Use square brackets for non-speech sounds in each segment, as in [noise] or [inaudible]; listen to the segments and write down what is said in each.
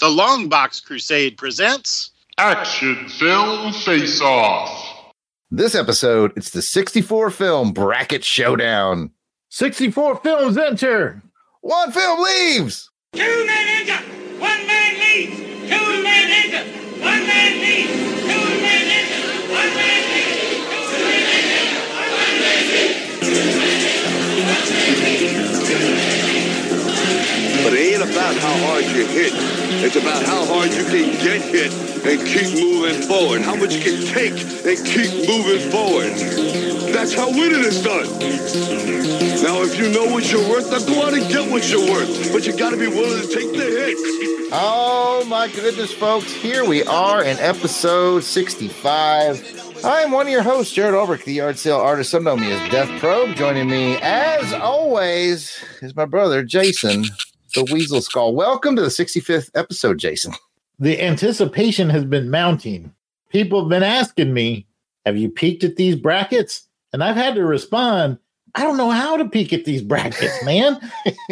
The Longbox Crusade presents Action Film Face Off. This episode, it's the 64 film bracket showdown. 64 films enter. One film leaves. Two men enter, one man leaves. Two men enter, one man leaves. Two men enter, one man leaves. Two men enter, one man leaves. But it ain't about how hard you hit. It's about how hard you can get hit and keep moving forward. How much you can take and keep moving forward. That's how winning is done. Now, if you know what you're worth, then go out and get what you're worth. But you got to be willing to take the hits. Oh my goodness, folks. Here we are in episode 65. I'm one of your hosts, Jared Ulbrich, the yard sale artist. Some know me as Death Probe. Joining me, as always, is my brother, Jason, the Weasel Skull. Welcome to the 65th episode, Jason. The anticipation has been mounting. People have been asking me, Have you peeked at these brackets? And I've had to respond, I don't know how to peek at these brackets, man.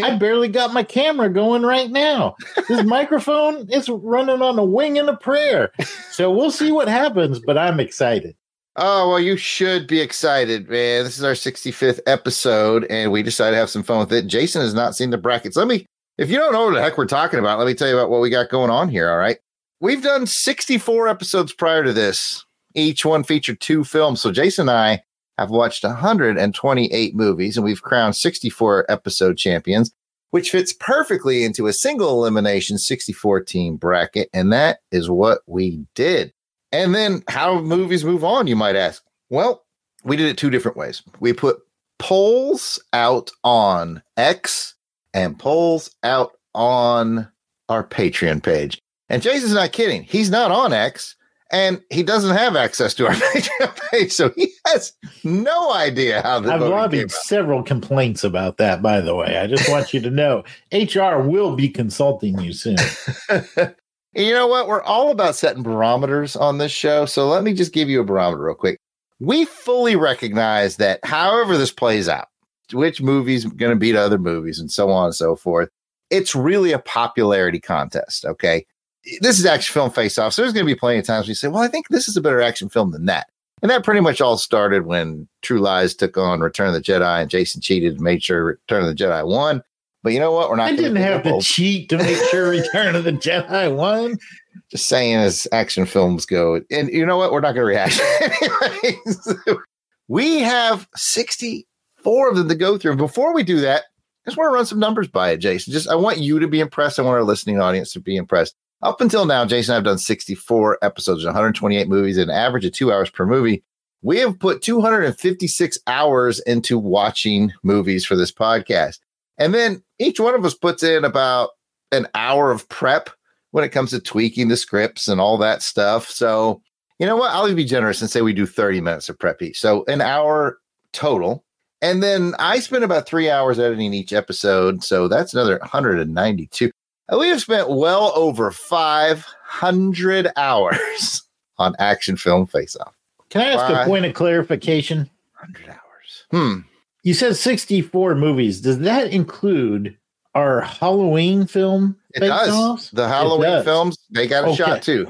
I barely got my camera going right now. This microphone is running on a wing and a prayer. So we'll see what happens, but I'm excited. Oh, well, you should be excited, man. This is our 65th episode, and we decided to have some fun with it. Jason has not seen the brackets. Let me, if you don't know what the heck we're talking about, let me tell you about what we got going on here. All right. We've done 64 episodes prior to this. Each one featured two films. So Jason and I have watched 128 movies, and we've crowned 64 episode champions, which fits perfectly into a single elimination 64 team bracket. And that is what we did. And then how movies move on, you might ask. Well, we did it two different ways. We put polls out on X and polls out on our Patreon page. And Jason's not kidding. He's not on X and he doesn't have access to our [laughs] Patreon page. So he has no idea how the I've lobbied several complaints about that, by the way. I just [laughs] want you to know HR will be consulting you soon. [laughs] you know what? We're all about setting barometers on this show. So let me just give you a barometer real quick. We fully recognize that however this plays out, which movie's going to beat other movies and so on and so forth, it's really a popularity contest. Okay. This is action film face off. So there's going to be plenty of times we say, well, I think this is a better action film than that. And that pretty much all started when True Lies took on Return of the Jedi and Jason cheated and made sure Return of the Jedi won. But you know what? We're not I didn't have to cheat to make sure [laughs] Return of the Jedi won. just saying as action films go. And you know what? We're not going to react. [laughs] We have 64 of them to go through. Before we do that, I just want to run some numbers by it, Jason. Just I want you to be impressed. I want our listening audience to be impressed. Up until now, Jason, I've done 64 episodes, 128 movies, an average of two hours per movie. We have put 256 hours into watching movies for this podcast. And then each one of us puts in about an hour of prep when it comes to tweaking the scripts and all that stuff. So, you know what? I'll be generous and say we do 30 minutes of prep each. So, an hour total. And then I spent about three hours editing each episode. So, that's another 192. We have spent well over 500 hours [laughs] on action film face off. Can I ask a point of clarification? 100 hours. Hmm. You said 64 movies. Does that include our Halloween film? It does. The Halloween does. films, they got a Okay. shot too.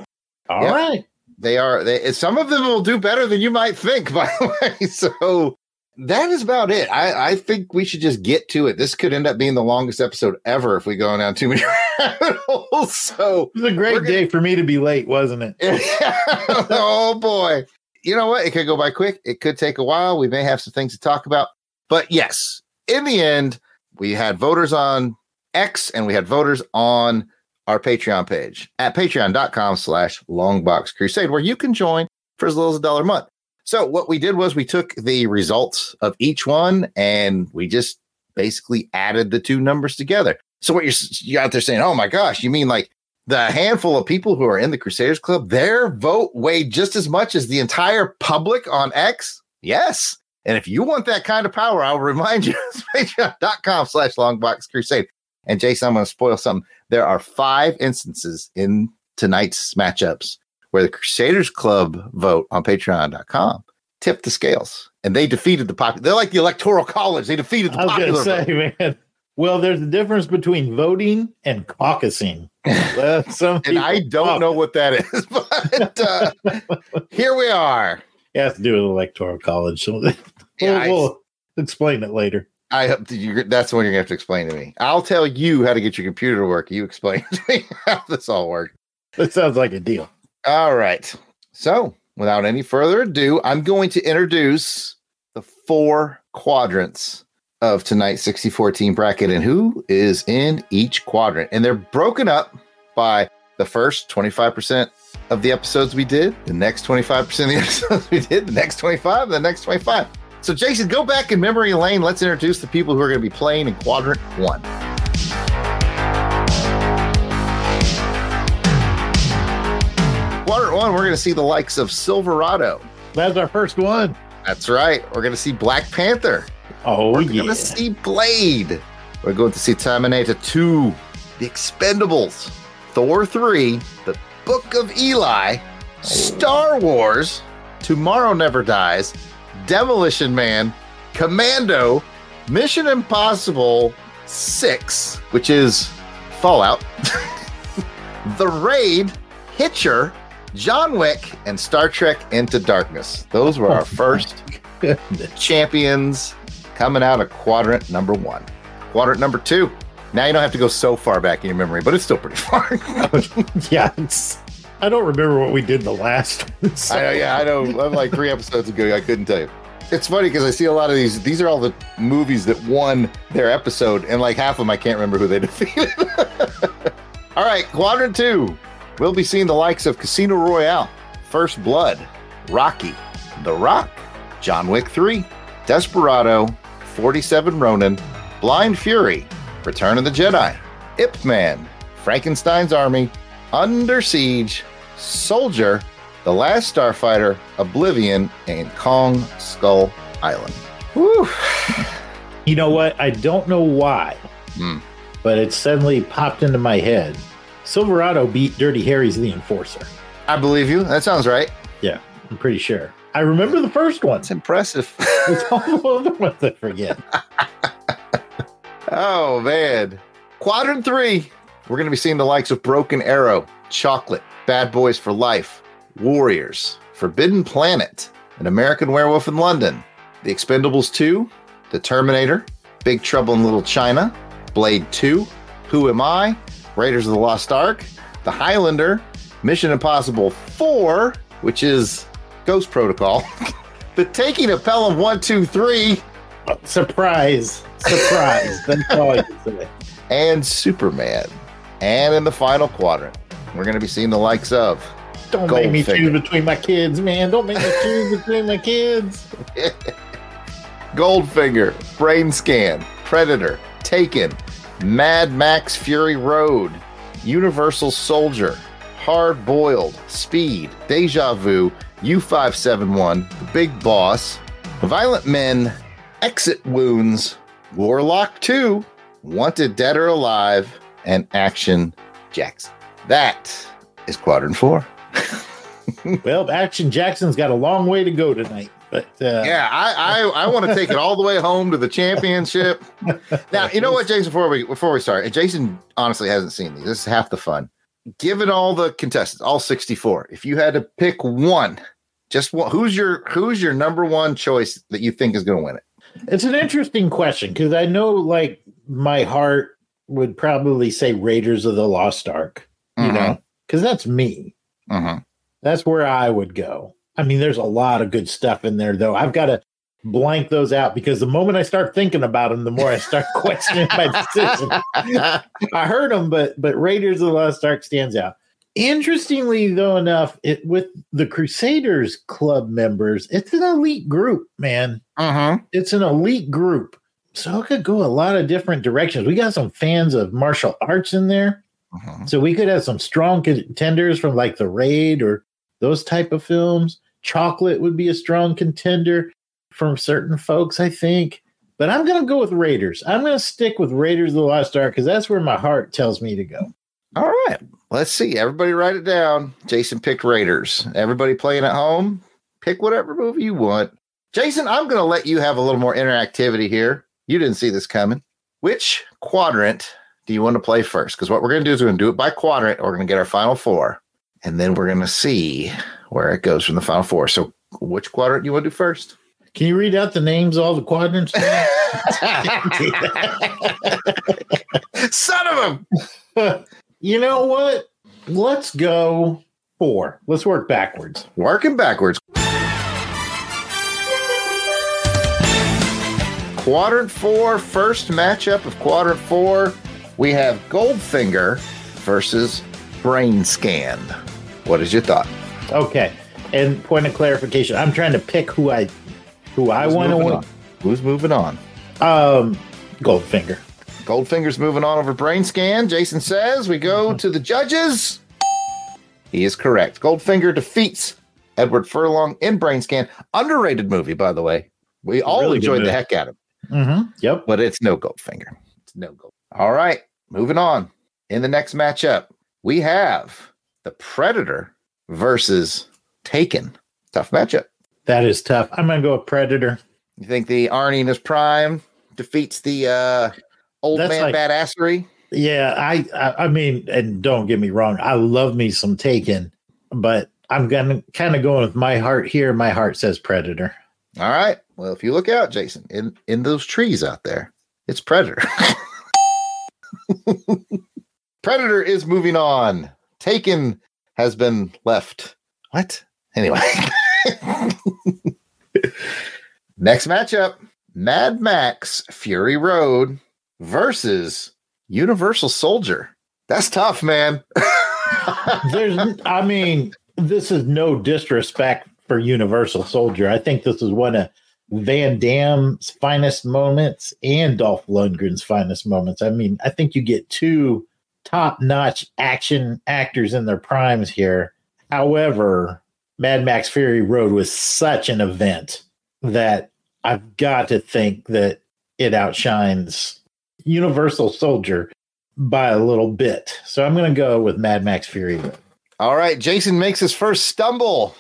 All Yep. right. They are they some of them will do better than you might think, [laughs] by the way. So that is about it. I, I think we should just get to it. This could end up being the longest episode ever if we go down too many [laughs] rabbit holes. So It was a great We're gonna- day for me to be late, wasn't it? [laughs] oh boy. You know what? It could go by quick. It could take a while. We may have some things to talk about. But yes, in the end, we had voters on X and we had voters on our Patreon page at patreon.com slash longbox crusade, where you can join for as little as a dollar a month. So what we did was we took the results of each one and we just basically added the two numbers together. So what you're, you're out there saying, oh my gosh, you mean like the handful of people who are in the Crusaders Club, their vote weighed just as much as the entire public on X? Yes. And if you want that kind of power, I'll remind you, [laughs] patreon.com slash longbox crusade. And Jason, I'm going to spoil something. There are five instances in tonight's matchups where the Crusaders Club vote on patreon.com tipped the scales and they defeated the popular. They're like the electoral college. They defeated the I was popular going to vote. say, man, Well, there's a difference between voting and caucusing. [laughs] Some And I don't know what that is, [laughs] but uh, [laughs] here we are. It has to do with electoral college. So we'll, Yeah, we'll explain it later. I hope that you, that's the one you're gonna have to explain to me. I'll tell you how to get your computer to work. You explain to me how this all works. That sounds like a deal. All right. So, without any further ado, I'm going to introduce the four quadrants of tonight's 64 team bracket and who is in each quadrant. And they're broken up by the first 25% of the episodes we did, the next 25% of the [laughs] episodes we did, the next 25, the next 25. So, Jason, go back in memory lane. Let's introduce the people who are going to be playing in quadrant one. Quadrant one, we're going to see the likes of Silverado. That's our first one. That's right. We're going to see Black Panther. Oh, We're yeah. going to see Blade. We're going to see Terminator 2, The Expendables, Thor 3, The Book of Eli, Star Wars, Tomorrow Never Dies, Demolition Man, Commando, Mission Impossible 6, which is Fallout, [laughs] The Raid, Hitcher, John Wick, and Star Trek Into Darkness. Those were oh our first champions coming out of quadrant number one. Quadrant number two. Now you don't have to go so far back in your memory, but it's still pretty [laughs] far. [laughs] yeah, I don't remember what we did the last one. so- I know, yeah, I know. I'm like three episodes ago, I couldn't tell you. It's funny because I see a lot of these. These are all the movies that won their episode, and like half of them I can't remember who they [laughs] defeated. all right, quadrant two. We'll be seeing the likes of Casino Royale, First Blood, Rocky, The Rock, John Wick 3, Desperado, 47 Ronin, Blind Fury, Return of the Jedi, Ip Man, Frankenstein's Army, Under Siege, Soldier, The Last Starfighter, Oblivion, and Kong Skull Island. Woo! You know what? I don't know why, Hmm. but it suddenly popped into my head. Silverado beat Dirty Harry's the Enforcer. I believe you. That sounds right. Yeah, I'm pretty sure. I remember the first one. That's impressive. [laughs] [laughs] It's all the other ones I forget. oh, man. Quadrant three. We're going to be seeing the likes of Broken Arrow, Chocolate, Bad Boys for Life, Warriors, Forbidden Planet, An American Werewolf in London, The Expendables 2, The Terminator, Big Trouble in Little China, Blade 2, Who Am I, Raiders of the Lost Ark, The Highlander, Mission Impossible 4, which is Ghost Protocol, [laughs] The Taking of Pelham 123, Surprise. Surprise. [laughs] That's all I can say. and Superman. And in the final quadrant, we're going to be seeing the likes of Don't make me choose between my kids, man. Don't make me choose between my kids. [laughs] Goldfinger, Brain Scan, Predator, Taken, Mad Max Fury Road, Universal Soldier, Hard Boiled, Speed, Deja Vu, U571, The Big Boss, Violent Men, Exit Wounds, Warlock 2, Wanted Dead or Alive, and Action Jackson. That is quadrant four. [laughs] Well, Action Jackson's got a long way to go tonight. But uh, Yeah, I I, I want to take it all the way home to the championship. Now, you know what, Jason? Before we before we start, and Jason honestly hasn't seen these. This is half the fun. Given all the contestants, all sixty-four, if you had to pick one, just one, who's your who's your number one choice that you think is going to win it? It's an interesting question because I know, like, my heart would probably say Raiders of the Lost Ark, you Mhm. know, because that's me. Mhm. That's where I would go. I mean, there's a lot of good stuff in there, though. I've got to blank those out because the moment I start thinking about them, the more I start [laughs] questioning my decision. I heard them, but but Raiders of the Lost Ark stands out. Interestingly, though enough, it with the Crusaders Club members, it's an elite group, man Mhm. it's an elite group. So it could go a lot of different directions. We got some fans of martial arts in there. Mhm. So we could have some strong contenders from like the raid or those type of films. Chocolate would be a strong contender from certain folks, I think. But I'm gonna go with Raiders. I'm gonna stick with Raiders of the Lost Ark because that's where my heart tells me to go. All right, let's see. Everybody, write it down. Jason picked Raiders. Everybody playing at home, pick whatever movie you want. Jason, I'm going to let you have a little more interactivity here. You didn't see this coming. Which quadrant do you want to play first? Because what we're going to do is we're going to do it by quadrant. We're going to get our final four, and then we're going to see where it goes from the final four. So, which quadrant do you want to do first? Can you read out the names of all the quadrants? [laughs] Son of a [laughs] you know what? Let's go four. Let's work backwards. working backwards. Quadrant four, first matchup of quadrant four. We have Goldfinger versus Brain Scan. What is your thought? Okay. And point of clarification, I'm trying to pick who I who I want to win. Who's moving on? Um Goldfinger. Goldfinger's moving on over Brain Scan. Jason says we go to the judges. He is correct. Goldfinger defeats Edward Furlong in Brain Scan. Underrated movie, by the way. We all Really enjoyed the heck out of it. Mm-hmm. Yep. but it's no Goldfinger. It's no gold. All right, moving on. In the next matchup, we have the Predator versus Taken. Tough matchup. That is tough. I'm gonna go with Predator. You think the Arnie in his prime defeats the uh, old That's man like- badassery? Yeah, I, I I mean, and don't get me wrong, I love me some Taken, but I'm gonna kind of going with my heart here. My heart says Predator. All right. Well, if you look out, Jason, in in those trees out there, it's Predator. [laughs] Predator is moving on. Taken has been left. What? Anyway. [laughs] Next matchup Mad Max Fury Road versus Universal Soldier. That's tough, man. [laughs] There's, I mean, this is no disrespect for Universal Soldier. I think this is one of Van Damme's finest moments and Dolph Lundgren's finest moments. I mean, I think you get two top notch action actors in their primes here. However, Mad Max Fury Road was such an event that I've got to think that it outshines Universal Soldier by a little bit. So I'm going to go with Mad Max Fury Road. All right, Jason makes his first stumble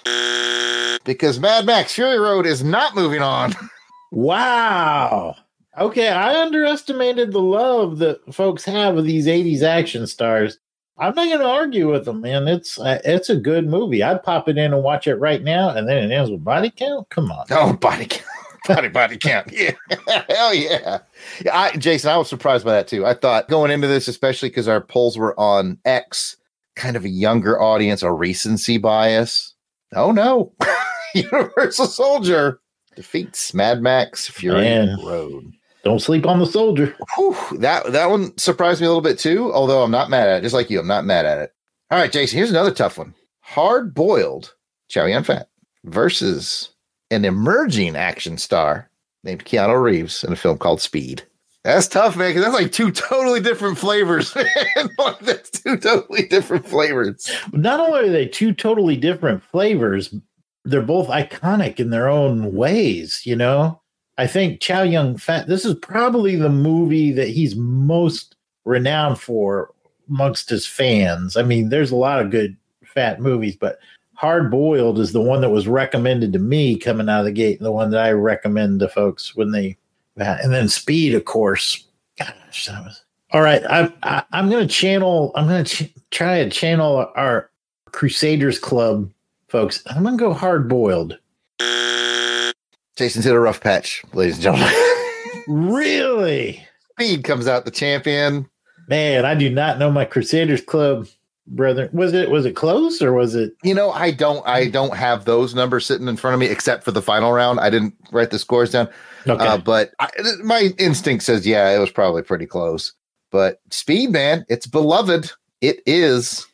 because Mad Max Fury Road is not moving on. [laughs] Wow. Okay, I underestimated the love that folks have of these 80s action stars. I'm not going to argue with them, man. It's uh, it's a good movie. I'd pop it in and watch it right now, and then it ends with body count. Come on. Oh, body count. [laughs] Body, body count. [laughs] Yeah. Hell yeah. yeah I, Jason, I was surprised by that too. I thought going into this, especially because our polls were on X, kind of a younger audience, a recency bias. Oh no. [laughs] Universal Soldier defeats Mad Max Fury Man. Road. Don't sleep on the soldier. Whew, that that one surprised me a little bit too, although I'm not mad at it. Just like you, I'm not mad at it. All right, Jason, here's another tough one. Hard boiled Chow Yun Fat versus an emerging action star named Keanu Reeves in a film called Speed. That's tough, man, because that's like two totally different flavors. [laughs] man. Like, that's two totally different flavors. Not only are they two totally different flavors, they're both iconic in their own ways, you know? I think Chow Yun Fat, this is probably the movie that he's most renowned for amongst his fans. I mean, there's a lot of good fat movies, but Hard Boiled is the one that was recommended to me coming out of the gate, and the one that I recommend to folks when they, and then Speed, of course. Gosh, that was all right. I, I, I'm going to channel, I'm going to ch- try to channel our Crusaders Club folks. I'm going to go hard boiled. Jason's hit a rough patch, ladies and gentlemen. [laughs] Really? Speed comes out the champion. Man, I do not know my Crusaders Club, brother. Was it was it close or was it You know, I don't I don't have those numbers sitting in front of me except for the final round. I didn't write the scores down. okay? Uh, but I, my instinct says, yeah, it was probably pretty close. But Speed, man, it's beloved. It is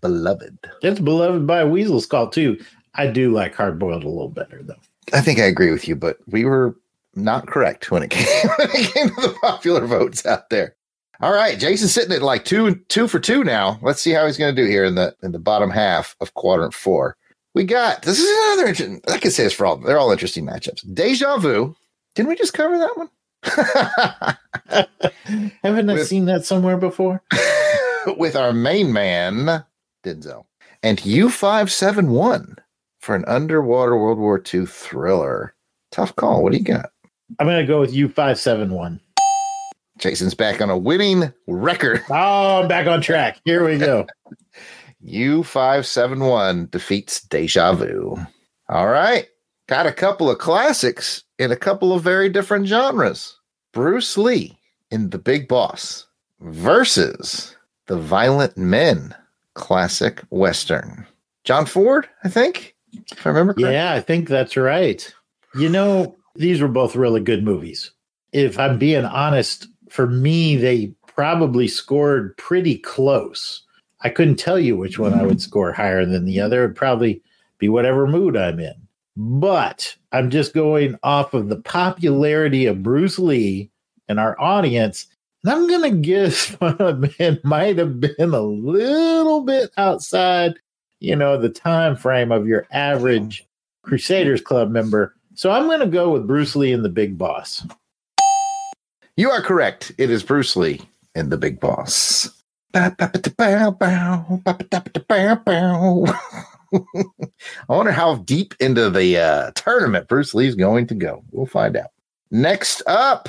beloved. it's beloved by Weasel Skull too. I do like hard boiled a little better though. I think I agree with you, but we were not correct when it [laughs] came when it came to the popular votes out there. All right, Jason's sitting at like two two for two now. Let's see how he's going to do here in the in the bottom half of quadrant four. We got this is another interesting. I can say this for all. They're all interesting matchups. Deja vu. Didn't we just cover that one? [laughs] Haven't I With- seen that somewhere before? [laughs] with our main man, Denzel. And U571 for an underwater World War II thriller. Tough call. What do you got? I'm gonna go with U five seven one. Jason's back on a winning record. [laughs] Oh, I'm back on track. Here we go. [laughs] U571 defeats Deja Vu. All right. Got a couple of classics in a couple of very different genres. Bruce Lee in The Big Boss versus The Violent Men classic Western. John Ford, I think, if I remember correctly. Yeah, I think that's right. You know, these were both really good movies. If I'm being honest, for me, they probably scored pretty close. I couldn't tell you which one I would [laughs] score higher than the other. It'd probably be whatever mood I'm in. But I'm just going off of the popularity of Bruce Lee and our audience. And I'm going [laughs] to guess [laughs] it might have been a little bit outside, you know, the time frame of your average Crusaders Club member. So I'm going to go with Bruce Lee and the Big Boss. You are correct. It is Bruce Lee in The Big Boss. I wonder how deep into the uh, tournament Bruce Lee's going to go. We'll find out. Next up,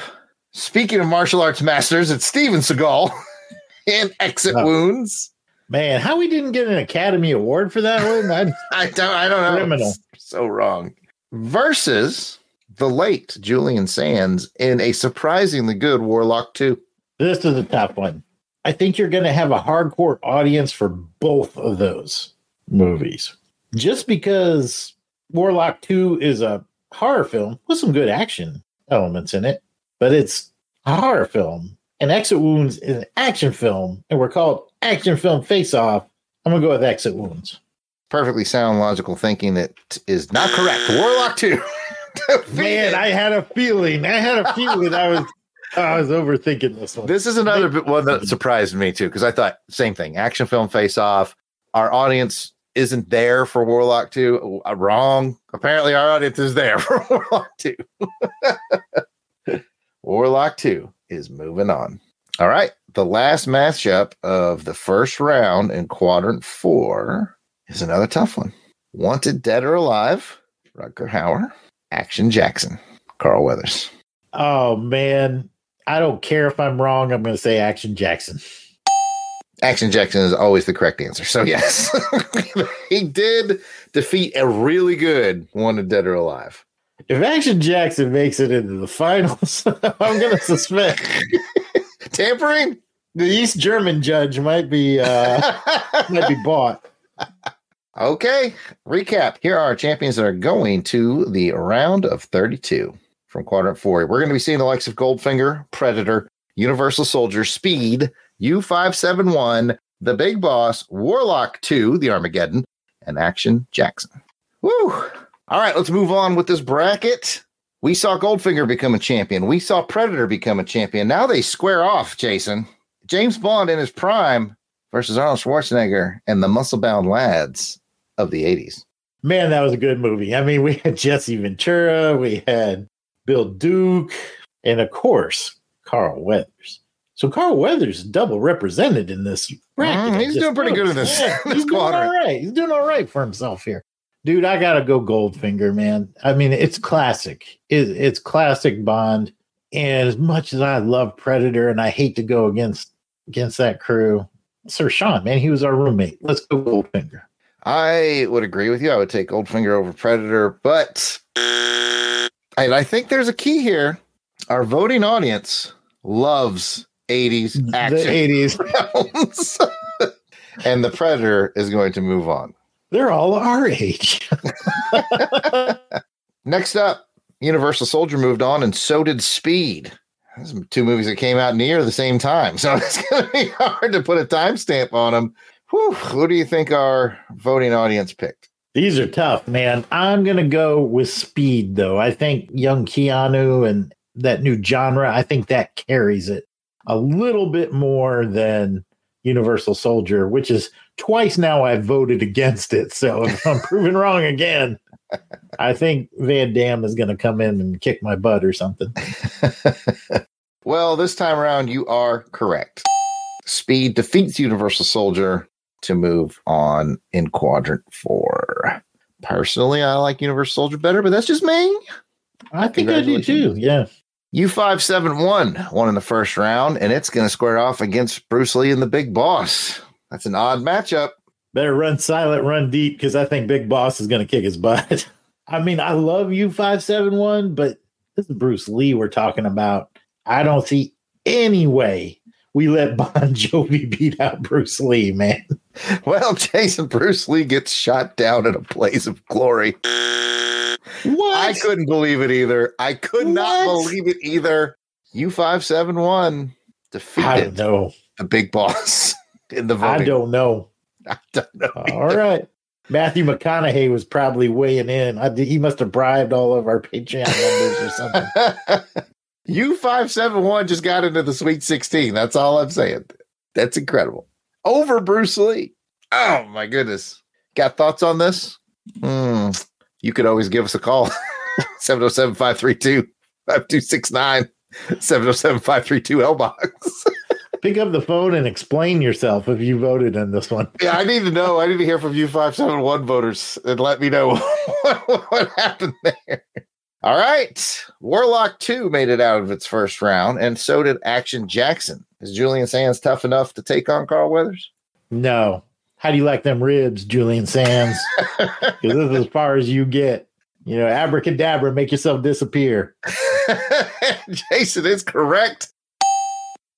speaking of martial arts masters, it's Steven Seagal [laughs] in Exit Oh. Wounds. Man, how we didn't get an Academy Award for that one? [laughs] I, I don't, I don't know. Criminal. It's so wrong. Versus the late Julian Sands in a surprisingly good Warlock 2. this is a tough one. I think you're going to have a hardcore audience for both of those movies. Just because Warlock 2 is a horror film with some good action elements in it, but it's a horror film. And Exit Wounds is an action film, and we're called Action Film Face Off. I'm to go with Exit Wounds. Perfectly sound logical thinking that is not correct. Warlock 2. [laughs] Man, I had a feeling. I had a feeling I was I was overthinking this one. This is another bit one that surprised me too, because I thought same thing. Action film face off. Our audience isn't there for Warlock 2. Uh, wrong. Apparently, our audience is there [laughs] for Warlock 2. [laughs] Warlock 2 is moving on. All right. The last matchup of the first round in quadrant four is another tough one. Wanted Dead or Alive, Rutger Hauer, Action Jackson, Carl Weathers. Oh man, I don't care if I'm wrong. I'm going to say Action Jackson. Action Jackson is always the correct answer. So yes, [laughs] he did defeat a really good Wanted Dead or Alive. If Action Jackson makes it into the finals, [laughs] I'm going to suspect [laughs] Tampering? the East German judge might be uh, might be bought. okay, recap. Here are champions that are going to the round of 32 from quadrant four. We're going to be seeing the likes of Goldfinger, Predator, Universal Soldier, Speed, U571, The Big Boss, Warlock 2, The Armageddon, and Action Jackson. Woo! All right, let's move on with this bracket. We saw Goldfinger become a champion. We saw Predator become a champion. Now they square off, Jason. James Bond in his prime versus Arnold Schwarzenegger and the muscle bound lads of the 80s. Man, that was a good movie. I mean, we had Jesse Ventura, we had Bill Duke, and of course, Carl Weathers. So Carl Weathers is double represented in this bracket. Mm, he's doing pretty good in this- Yeah, [laughs] this he's doing all quadrant. right. He's doing all right for himself here. Dude, I gotta go Goldfinger, man. I mean, it's classic. It, it's classic Bond. And as much as I love Predator and I hate to go against against that crew, Sir Sean, man, he was our roommate. Let's go Goldfinger. I would agree with you. I would take Goldfinger over Predator, but and I think there's a key here. Our voting audience loves 80s action The 80s. [laughs] [laughs] and the Predator is going to move on. They're all our age. [laughs] Next up, Universal Soldier moved on, and so did Speed. Those are two movies that came out near the same time, [laughs] so it's going to be hard to put a timestamp on them. Whew, who do you think our voting audience picked? These are tough, man. I'm gonna go with speed though. I think young Keanu and that new genre, I think that carries it a little bit more than Universal Soldier, which is twice now I've voted against it. So if I'm [laughs] proven wrong again, I think Van Damme is gonna come in and kick my butt or something. [laughs] well, this time around, you are correct. Speed defeats Universal Soldier to move on in quadrant four. Personally, I like Universal Soldier better, but that's just me. I think I do too. Yeah. U571 won in the first round, and it's going to square off against Bruce Lee and the Big Boss. That's an odd matchup. Better run silent, run deep, because I think Big Boss is going to kick his butt. [laughs] I mean, I love U571, but this is Bruce Lee we're talking about. I don't see any way we let Bon [laughs] Jovi beat out Bruce Lee, man. Well, Jason Bruce Lee gets shot down in a blaze of glory. [laughs] What? I couldn't believe it either. I could not believe it either. U571 I defeated don't know. the Big Boss [laughs] in the voting. I don't know. [laughs] I don't know. All right. Matthew McConaughey was probably weighing in. I, he must have bribed all of our Patreon members or something. U571 [laughs] just got into the Sweet 16. That's all I'm saying. That's incredible. Over Bruce Lee. Oh, my goodness. Got thoughts on this? Hmm. You could always give us a call [laughs] 707 532 5269 707 532 LBOX. [laughs] Pick up the phone and explain yourself if you voted in this one. Yeah, I need to know. I need to hear from you 571 voters and let me know what, [laughs] what happened there. All right. Warlock 2 made it out of its first round, and so did Action Jackson. Is Julian Sands tough enough to take on Carl Weathers? No. How do you like them ribs, Julian Sands? [laughs] Because this is as far as you get. You know, abracadabra, make yourself disappear. [laughs] Jason is correct.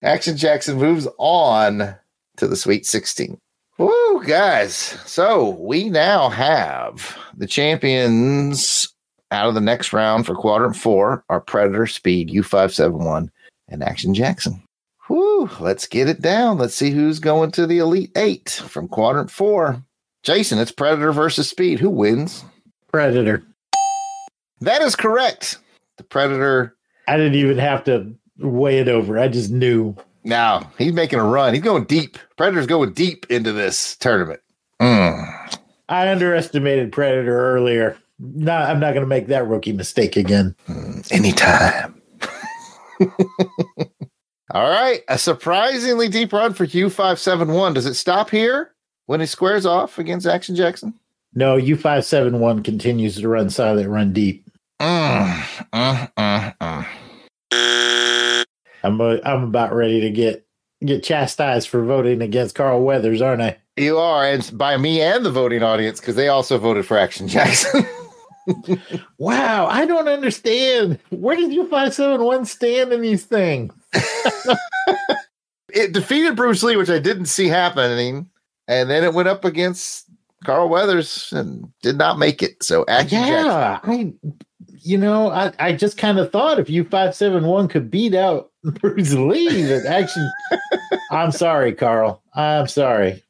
Action Jackson moves on to the Sweet 16. Woo, guys. So we now have the champions out of the next round for quadrant four are Predator, Speed, U571, and Action Jackson. Woo, let's get it down. Let's see who's going to the Elite Eight from quadrant four. Jason, it's Predator versus Speed. Who wins? Predator. That is correct. The Predator I didn't even have to weigh it over. I just knew. Now he's making a run. He's going deep. Predator's going deep into this tournament. Mm. I underestimated Predator earlier. No, I'm not going to make that rookie mistake again. Mm, Anytime. [laughs] All right. A surprisingly deep run for U571. Does it stop here when he squares off against Action Jackson? No, U571 continues to run silent, run deep. Mm, mm, mm, mm. I'm uh, I'm about ready to get get chastised for voting against Carl Weathers, aren't I? You are, and by me and the voting audience, because they also voted for Action Jackson. [laughs] Wow, I don't understand. Where does U571 stand in these things? [laughs] it defeated Bruce Lee, which I didn't see happening, and then it went up against Carl Weathers and did not make it. So Action Jackson. Yeah, I, you know, I, I just kind of thought if you five seven one could beat out [laughs] Bruce Lee, that action. [laughs] I'm sorry, Carl. I'm sorry.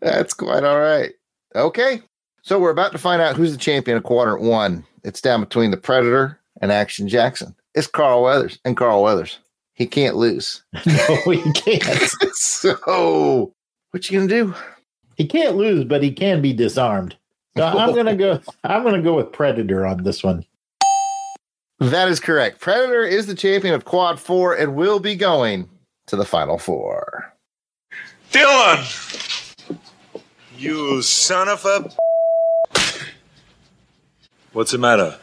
That's quite all right. Okay. So we're about to find out who's the champion of quadrant one. It's down between the Predator and Action Jackson. It's Carl Weathers and Carl Weathers. He can't lose. [laughs] [laughs] No, he can't. so what you gonna do? He can't lose, but he can be disarmed. So I'm [laughs] gonna go. I'm gonna go with Predator on this one. That is correct. Predator is the champion of quad four and will be going to the final four. Dillon! You son of a. What's the matter?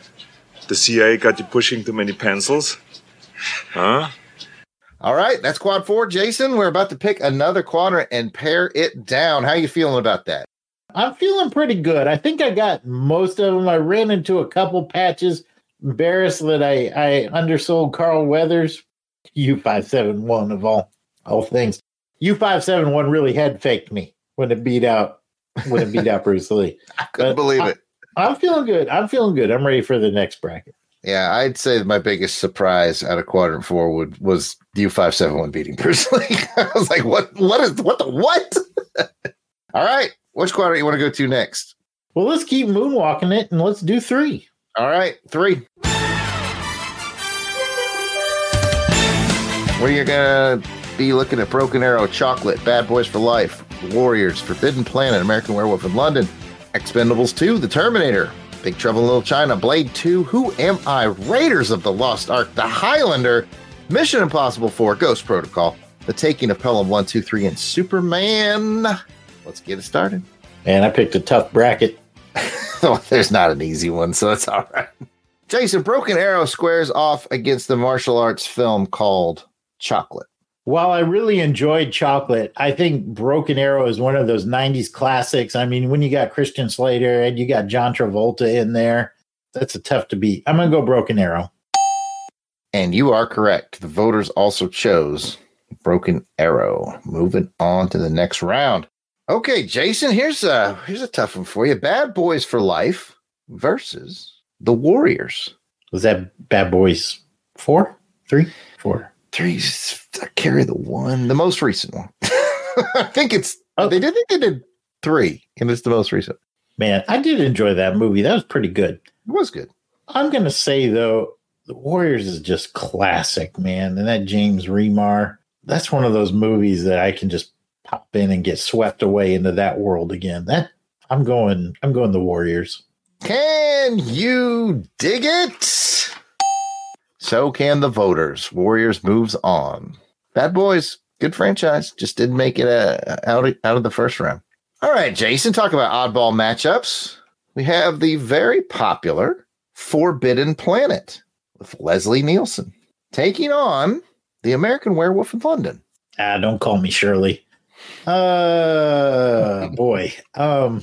The CIA got you pushing too many pencils? Huh? All right, that's quad four. Jason, we're about to pick another quadrant and pare it down. How you feeling about that? I'm feeling pretty good. I think I got most of them. I ran into a couple patches. Embarrassed that I I undersold Carl Weathers. U571 of all all things. U571 really head faked me when it beat out when it beat out Bruce Lee. [laughs] I couldn't But believe I- it. I'm feeling good. I'm feeling good. I'm ready for the next bracket. Yeah, I'd say my biggest surprise out of quadrant four would was U five seven one beating Bruce Lee. [laughs] I was like, what? What is what the what? [laughs] All right, which quadrant you want to go to next? Well, let's keep moonwalking it and let's do three. All right, three. We're gonna be looking at Broken Arrow, Chocolate, Bad Boys for Life, Warriors, Forbidden Planet, American Werewolf in London, Expendables 2, The Terminator, Big Trouble in Little China, Blade 2, Who Am I, Raiders of the Lost Ark, The Highlander, Mission Impossible 4, Ghost Protocol, The Taking of Pelham 1, 2, 3, and Superman. Let's get it started. And I picked a tough bracket. [laughs] Oh, there's not an easy one, so it's all right. Jason, Broken Arrow squares off against the martial arts film called Chocolate. While I really enjoyed Chocolate, I think Broken Arrow is one of those 90s classics. I mean, when you got Christian Slater and you got John Travolta in there, that's a tough to beat. I'm going to go Broken Arrow. And you are correct. The voters also chose Broken Arrow. Moving on to the next round. Okay, Jason, here's a here's a tough one for you. Bad Boys for Life versus The Warriors. Was that Bad Boys four, three, four? Three carry the one, the most recent one. [laughs] I think it's oh, they did think they did three, and it's the most recent. Man, I did enjoy that movie. That was pretty good. It was good. I'm gonna say though, The Warriors is just classic, man. And that James Remar, that's one of those movies that I can just pop in and get swept away into that world again. That I'm going, I'm going the Warriors. Can you dig it? So can the voters. Warriors moves on. Bad Boys, good franchise. Just didn't make it uh, out, of, out of the first round. All right, Jason, talk about oddball matchups. We have the very popular Forbidden Planet with Leslie Nielsen taking on the American Werewolf in London. Ah, don't call me Shirley. Uh, [laughs] boy. Um,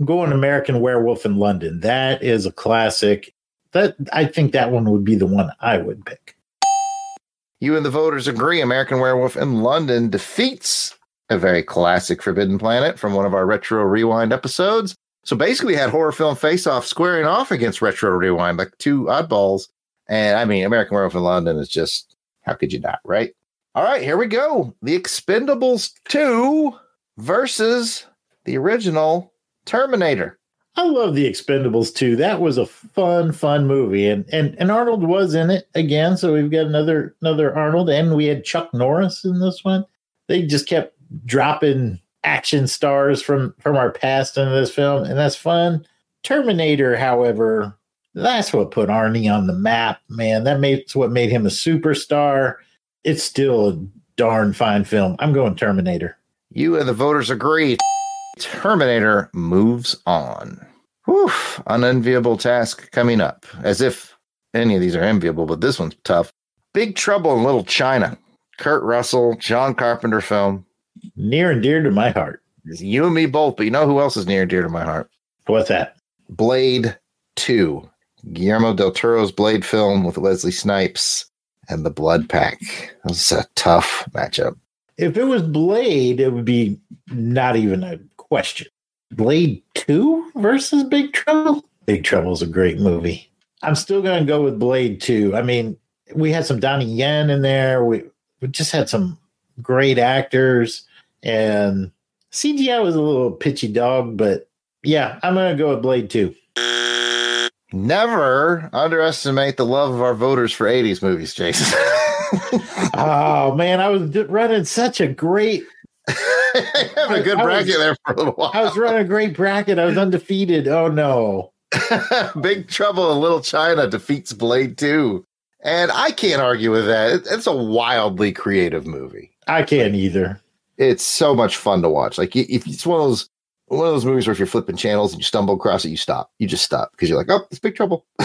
I'm going American Werewolf in London. That is a classic. That I think that one would be the one I would pick. You and the voters agree American Werewolf in London defeats a very classic Forbidden Planet from one of our Retro Rewind episodes. So basically, we had horror film face off squaring off against Retro Rewind, like two oddballs. And I mean, American Werewolf in London is just, how could you not, right? All right, here we go. The Expendables 2 versus the original Terminator. I love the Expendables too. That was a fun, fun movie. And and and Arnold was in it again. So we've got another another Arnold. And we had Chuck Norris in this one. They just kept dropping action stars from from our past into this film, and that's fun. Terminator, however, that's what put Arnie on the map, man. That made what made him a superstar. It's still a darn fine film. I'm going Terminator. You and the voters agree. Terminator moves on. Whew, unenviable task coming up. As if any of these are enviable, but this one's tough. Big Trouble in Little China. Kurt Russell, John Carpenter film. Near and dear to my heart. It's you and me both, but you know who else is near and dear to my heart? What's that? Blade 2. Guillermo del Toro's Blade film with Wesley Snipes and the Blood Pack. That was a tough matchup. If it was Blade, it would be not even a question. Blade 2 versus Big Trouble? Big Trouble is a great movie. I'm still going to go with Blade 2. I mean, we had some Donnie Yen in there. We, we just had some great actors, and CGI was a little pitchy dog, but yeah, I'm going to go with Blade 2. Never underestimate the love of our voters for 80s movies, Jason. [laughs] oh, man, I was running such a great [laughs] have a good bracket was, there for a little while. I was running a great bracket. I was undefeated. Oh no. [laughs] Big Trouble in Little China defeats Blade 2. And I can't argue with that. It's a wildly creative movie. I can't either. It's so much fun to watch. Like if it's one of those one of those movies where if you're flipping channels and you stumble across it, you stop. You just stop because you're like, oh, it's big trouble. [laughs]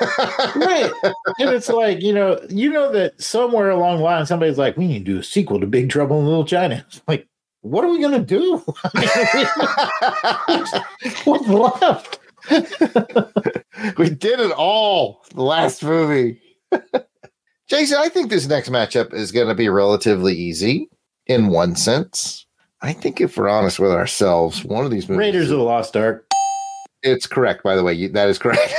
right. And it's like, you know, you know that somewhere along the line somebody's like, we need to do a sequel to Big Trouble in Little China. It's like, what are we gonna do? [laughs] what's left? [laughs] we did it all. The last movie. [laughs] Jason, I think this next matchup is going to be relatively easy in one sense. I think if we're honest with ourselves, one of these movies. Raiders of the Lost Ark. It's correct, by the way. That is correct.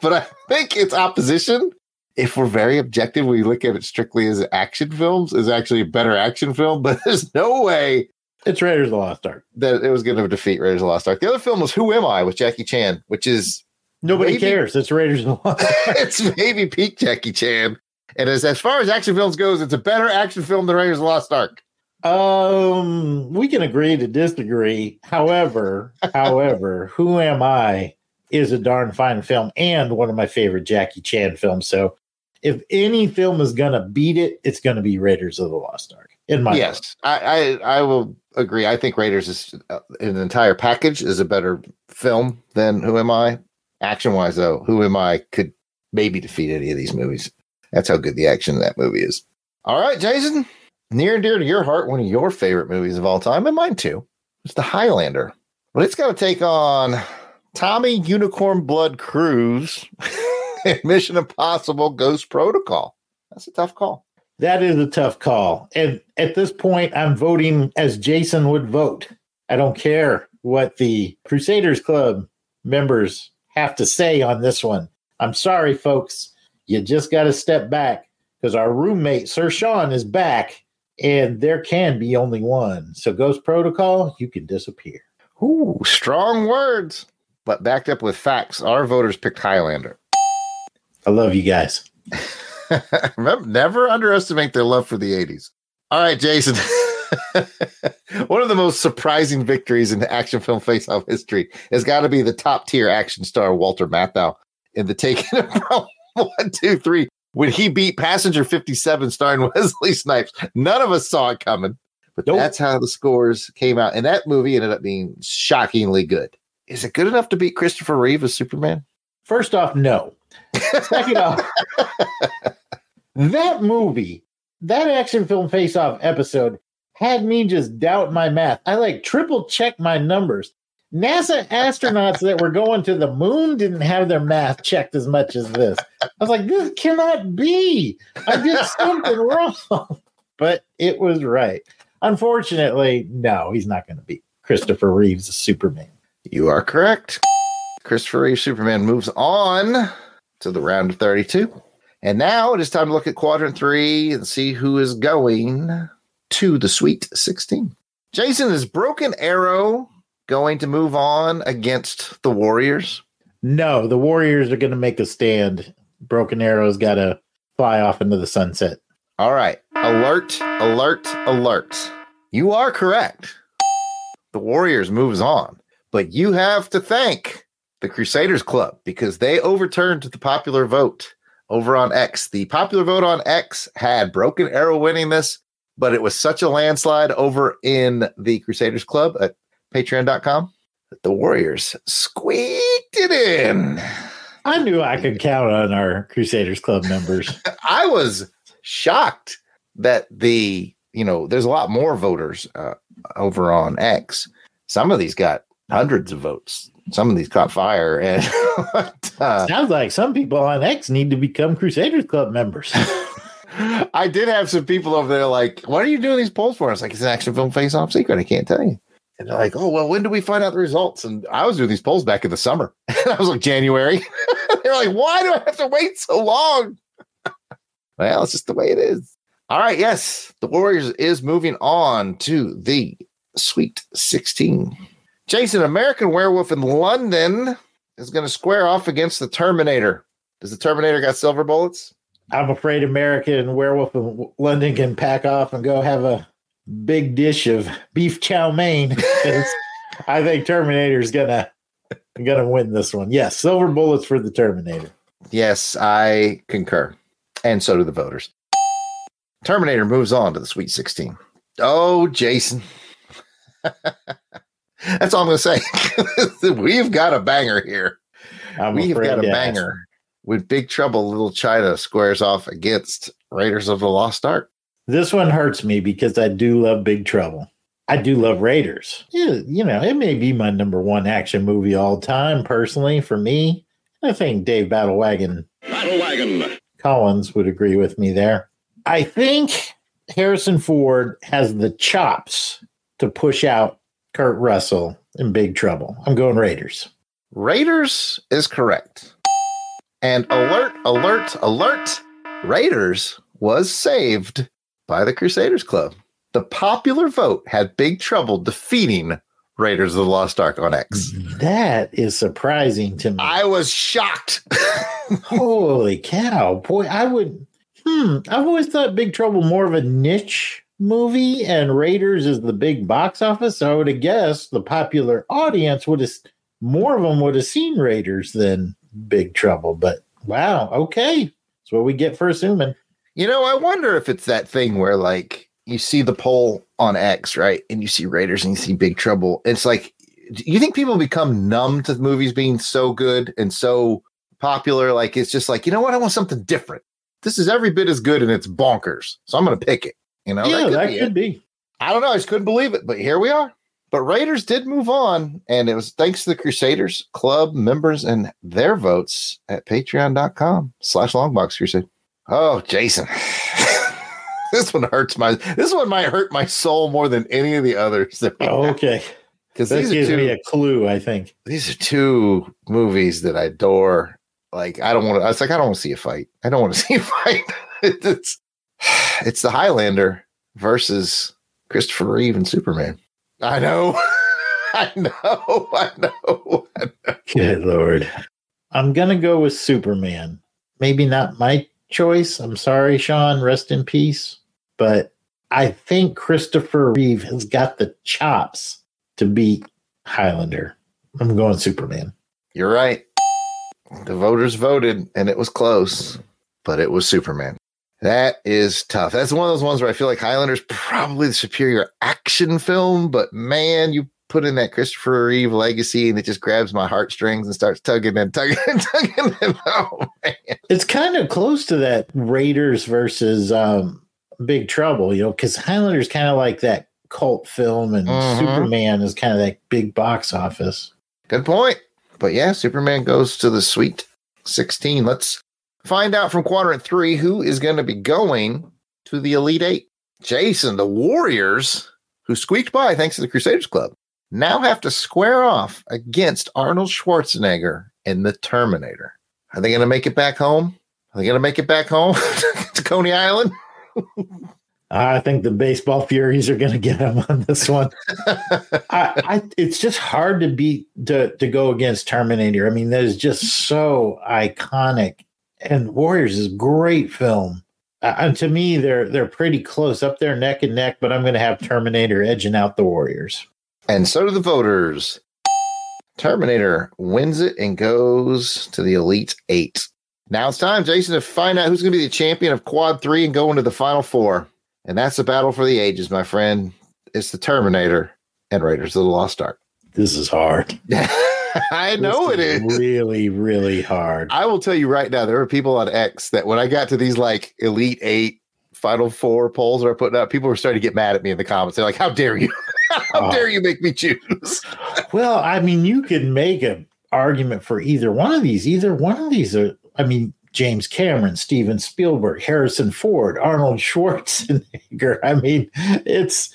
But I think its opposition, if we're very objective, we look at it strictly as action films, is actually a better action film. But [laughs] there's no way it's Raiders of the Lost Ark that it was going to defeat Raiders of the Lost Ark. The other film was Who Am I with Jackie Chan, which is nobody maybe, cares. It's Raiders of the Lost Ark. [laughs] it's maybe peak Jackie Chan. And as, as far as action films goes, it's a better action film than Raiders of the Lost Ark. Um, we can agree to disagree. However, [laughs] however, Who Am I is a darn fine film and one of my favorite Jackie Chan films. So if any film is gonna beat it, it's gonna be Raiders of the Lost Ark. In my yes, I, I, I will agree. I think Raiders is uh, an entire package is a better film than Who Am I. Action wise, though, Who Am I could maybe defeat any of these movies. That's how good the action in that movie is. All right, Jason, near and dear to your heart, one of your favorite movies of all time, and mine too. It's The Highlander. But it's got to take on Tommy Unicorn Blood Cruise and [laughs] Mission Impossible Ghost Protocol. That's a tough call. That is a tough call. And at this point, I'm voting as Jason would vote. I don't care what the Crusaders Club members have to say on this one. I'm sorry, folks. You just got to step back because our roommate, Sir Sean, is back and there can be only one. So, Ghost Protocol, you can disappear. Ooh, strong words, but backed up with facts. Our voters picked Highlander. I love you guys. [laughs] Remember, never underestimate their love for the 80s. All right, Jason. [laughs] One of the most surprising victories in action film face-off history has got to be the top-tier action star Walter Matthau in the Taken from [laughs] One, Two, Three when he beat Passenger 57 starring Wesley Snipes. None of us saw it coming, but Nope. that's how the scores came out. And that movie ended up being shockingly good. Is it good enough to beat Christopher Reeve as Superman? First off, no. Second [laughs] off, that movie, that action film face off episode had me just doubt my math. I like triple check my numbers. NASA astronauts that were going to the moon didn't have their math checked as much as this. I was like, this cannot be. I did something wrong. But it was right. Unfortunately, no, he's not going to beat Christopher Reeves as Superman. You are correct. Christopher Reeve Superman moves on to the round of 32. And now it is time to look at quadrant three and see who is going to the Sweet 16. Jason is Broken Arrow going to move on against the Warriors. No, the Warriors are going to make a stand. Broken Arrow's got to fly off into the sunset. All right. Alert, alert, alert. You are correct. The Warriors moves on, but you have to thank the Crusaders Club because they overturned the popular vote over on X. The popular vote on X had Broken Arrow winning this, but it was such a landslide over in the Crusaders Club at patreon.com that the Warriors squeaked it in. I knew I could count on our Crusaders Club members. [laughs] I was shocked that the you know there's a lot more voters uh, over on X. Some of these got hundreds of votes. Some of these caught fire, and [laughs] uh, Sounds like some people on X need to become Crusaders Club members. [laughs] I did have some people over there like, "What are you doing these polls for?" I was like, "It's an action film face-off secret. I can't tell you." And they're like, "Oh well, when do we find out the results?" And I was doing these polls back in the summer. [laughs] And I was like, January. they're like, "Why do I have to wait so long?" well, it's just the way it is. All right, yes, the Warriors is moving on to the Sweet 16. Jason, American Werewolf in London is going to square off against the Terminator. Does the Terminator got silver bullets? I'm afraid American Werewolf in London can pack off and go have a big dish of beef chow mein. [laughs] I think Terminator's gonna gonna win this one. Yes, silver bullets for the Terminator. Yes, I concur. And so do the voters. Terminator moves on to the Sweet 16. Oh, Jason. [laughs] That's all I'm going to say. [laughs] We've got a banger here. I'm We've afraid got a to banger. with Big Trouble Little China squares off against Raiders of the Lost Ark. This one hurts me because I do love Big Trouble. I do love Raiders. Yeah, you know, it may be my number one action movie all time, personally, for me. I think Dave Battlewagon Battle wagon. Collins would agree with me there. I think Harrison Ford has the chops to push out Kurt Russell in Big Trouble. I'm going Raiders. Raiders is correct. And alert, alert, alert. Raiders was saved by the Crusaders Club. The popular vote had big trouble defeating Raiders of the Lost Ark on X. That is surprising to me. I was shocked. [laughs] Holy cow. Boy, I would hmm. I've always thought Big Trouble more of a niche movie and Raiders is the big box office. So I would have guessed the popular audience would have more of them would have seen Raiders than Big Trouble. But wow, okay. That's what we get for assuming. You know, I wonder if it's that thing where like you see the poll on X, right? And you see Raiders and you see Big Trouble. It's like, you think people become numb to movies being so good and so popular. Like it's just like, you know what? I want something different. This is every bit as good and it's bonkers. So I'm going to pick it. You know, yeah, that be could be. I don't know. I just couldn't believe it, but here we are. But Raiders did move on, and it was thanks to the Crusaders Club members and their votes at patreon.com slash longbox crusade. Oh, Jason. [laughs] this one hurts my this one might hurt my soul more than any of the others. Oh, okay. Because That these are gives two me a clue, I think. these are two movies that I adore. Like I don't want to. I was like, I don't want to see a fight. I don't want to [laughs] see a fight. [laughs] it's [sighs] it's the Highlander versus Christopher Reeve and Superman. I know. [laughs] I know. [laughs] I know. I know. Good lord. I'm gonna go with Superman. Maybe not my choice. I'm sorry, Sean. Rest in peace. But I think Christopher Reeve has got the chops to beat Highlander. I'm going Superman. You're right. The voters voted, and it was close, but it was Superman. That is tough. That's one of those ones where I feel like Highlander's probably the superior action film, but man, you put in that Christopher Reeve legacy, and it just grabs my heartstrings and starts tugging and tugging and [laughs] tugging. And, oh man, It's kind of close to that Raiders versus um, Big Trouble, you know, because Highlander's kind of like that cult film, and Mhm. Superman is kind of that big box office. good point. But yeah, Superman goes to the Sweet 16. Let's find out from Quadrant 3 who is going to be going to the Elite Eight. Jason, the Warriors, who squeaked by thanks to the Crusaders Club, now have to square off against Arnold Schwarzenegger in the Terminator. Are they going to make it back home? Are they going to make it back home [laughs] to Coney Island? I think the baseball furies are going to get him on this one. [laughs] I, I, it's just hard to beat to to go against Terminator. I mean, that is just so iconic, and Warriors is a great film. Uh, and to me, they're they're pretty close up there, neck and neck. But I'm going to have Terminator edging out the Warriors. And so do the voters. Terminator wins it and goes to the Elite Eight. Now it's time, Jason, to find out who's going to be the champion of Quad 3 and go into the Final Four. And that's the battle for the ages, my friend. It's the Terminator and Raiders of the Lost Ark. This is hard. [laughs] [laughs] I know it is, is. really, really hard. I will tell you right now, there were people on X that when I got to these like Elite Eight, Final Four polls that are putting up, people were starting to get mad at me in the comments. They're like, How dare you? [laughs] How Oh. dare you make me choose? [laughs] Well, I mean, you could make an argument for either one of these. Either one of these are, I mean, James Cameron, Steven Spielberg, Harrison Ford, Arnold Schwarzenegger. I mean, it's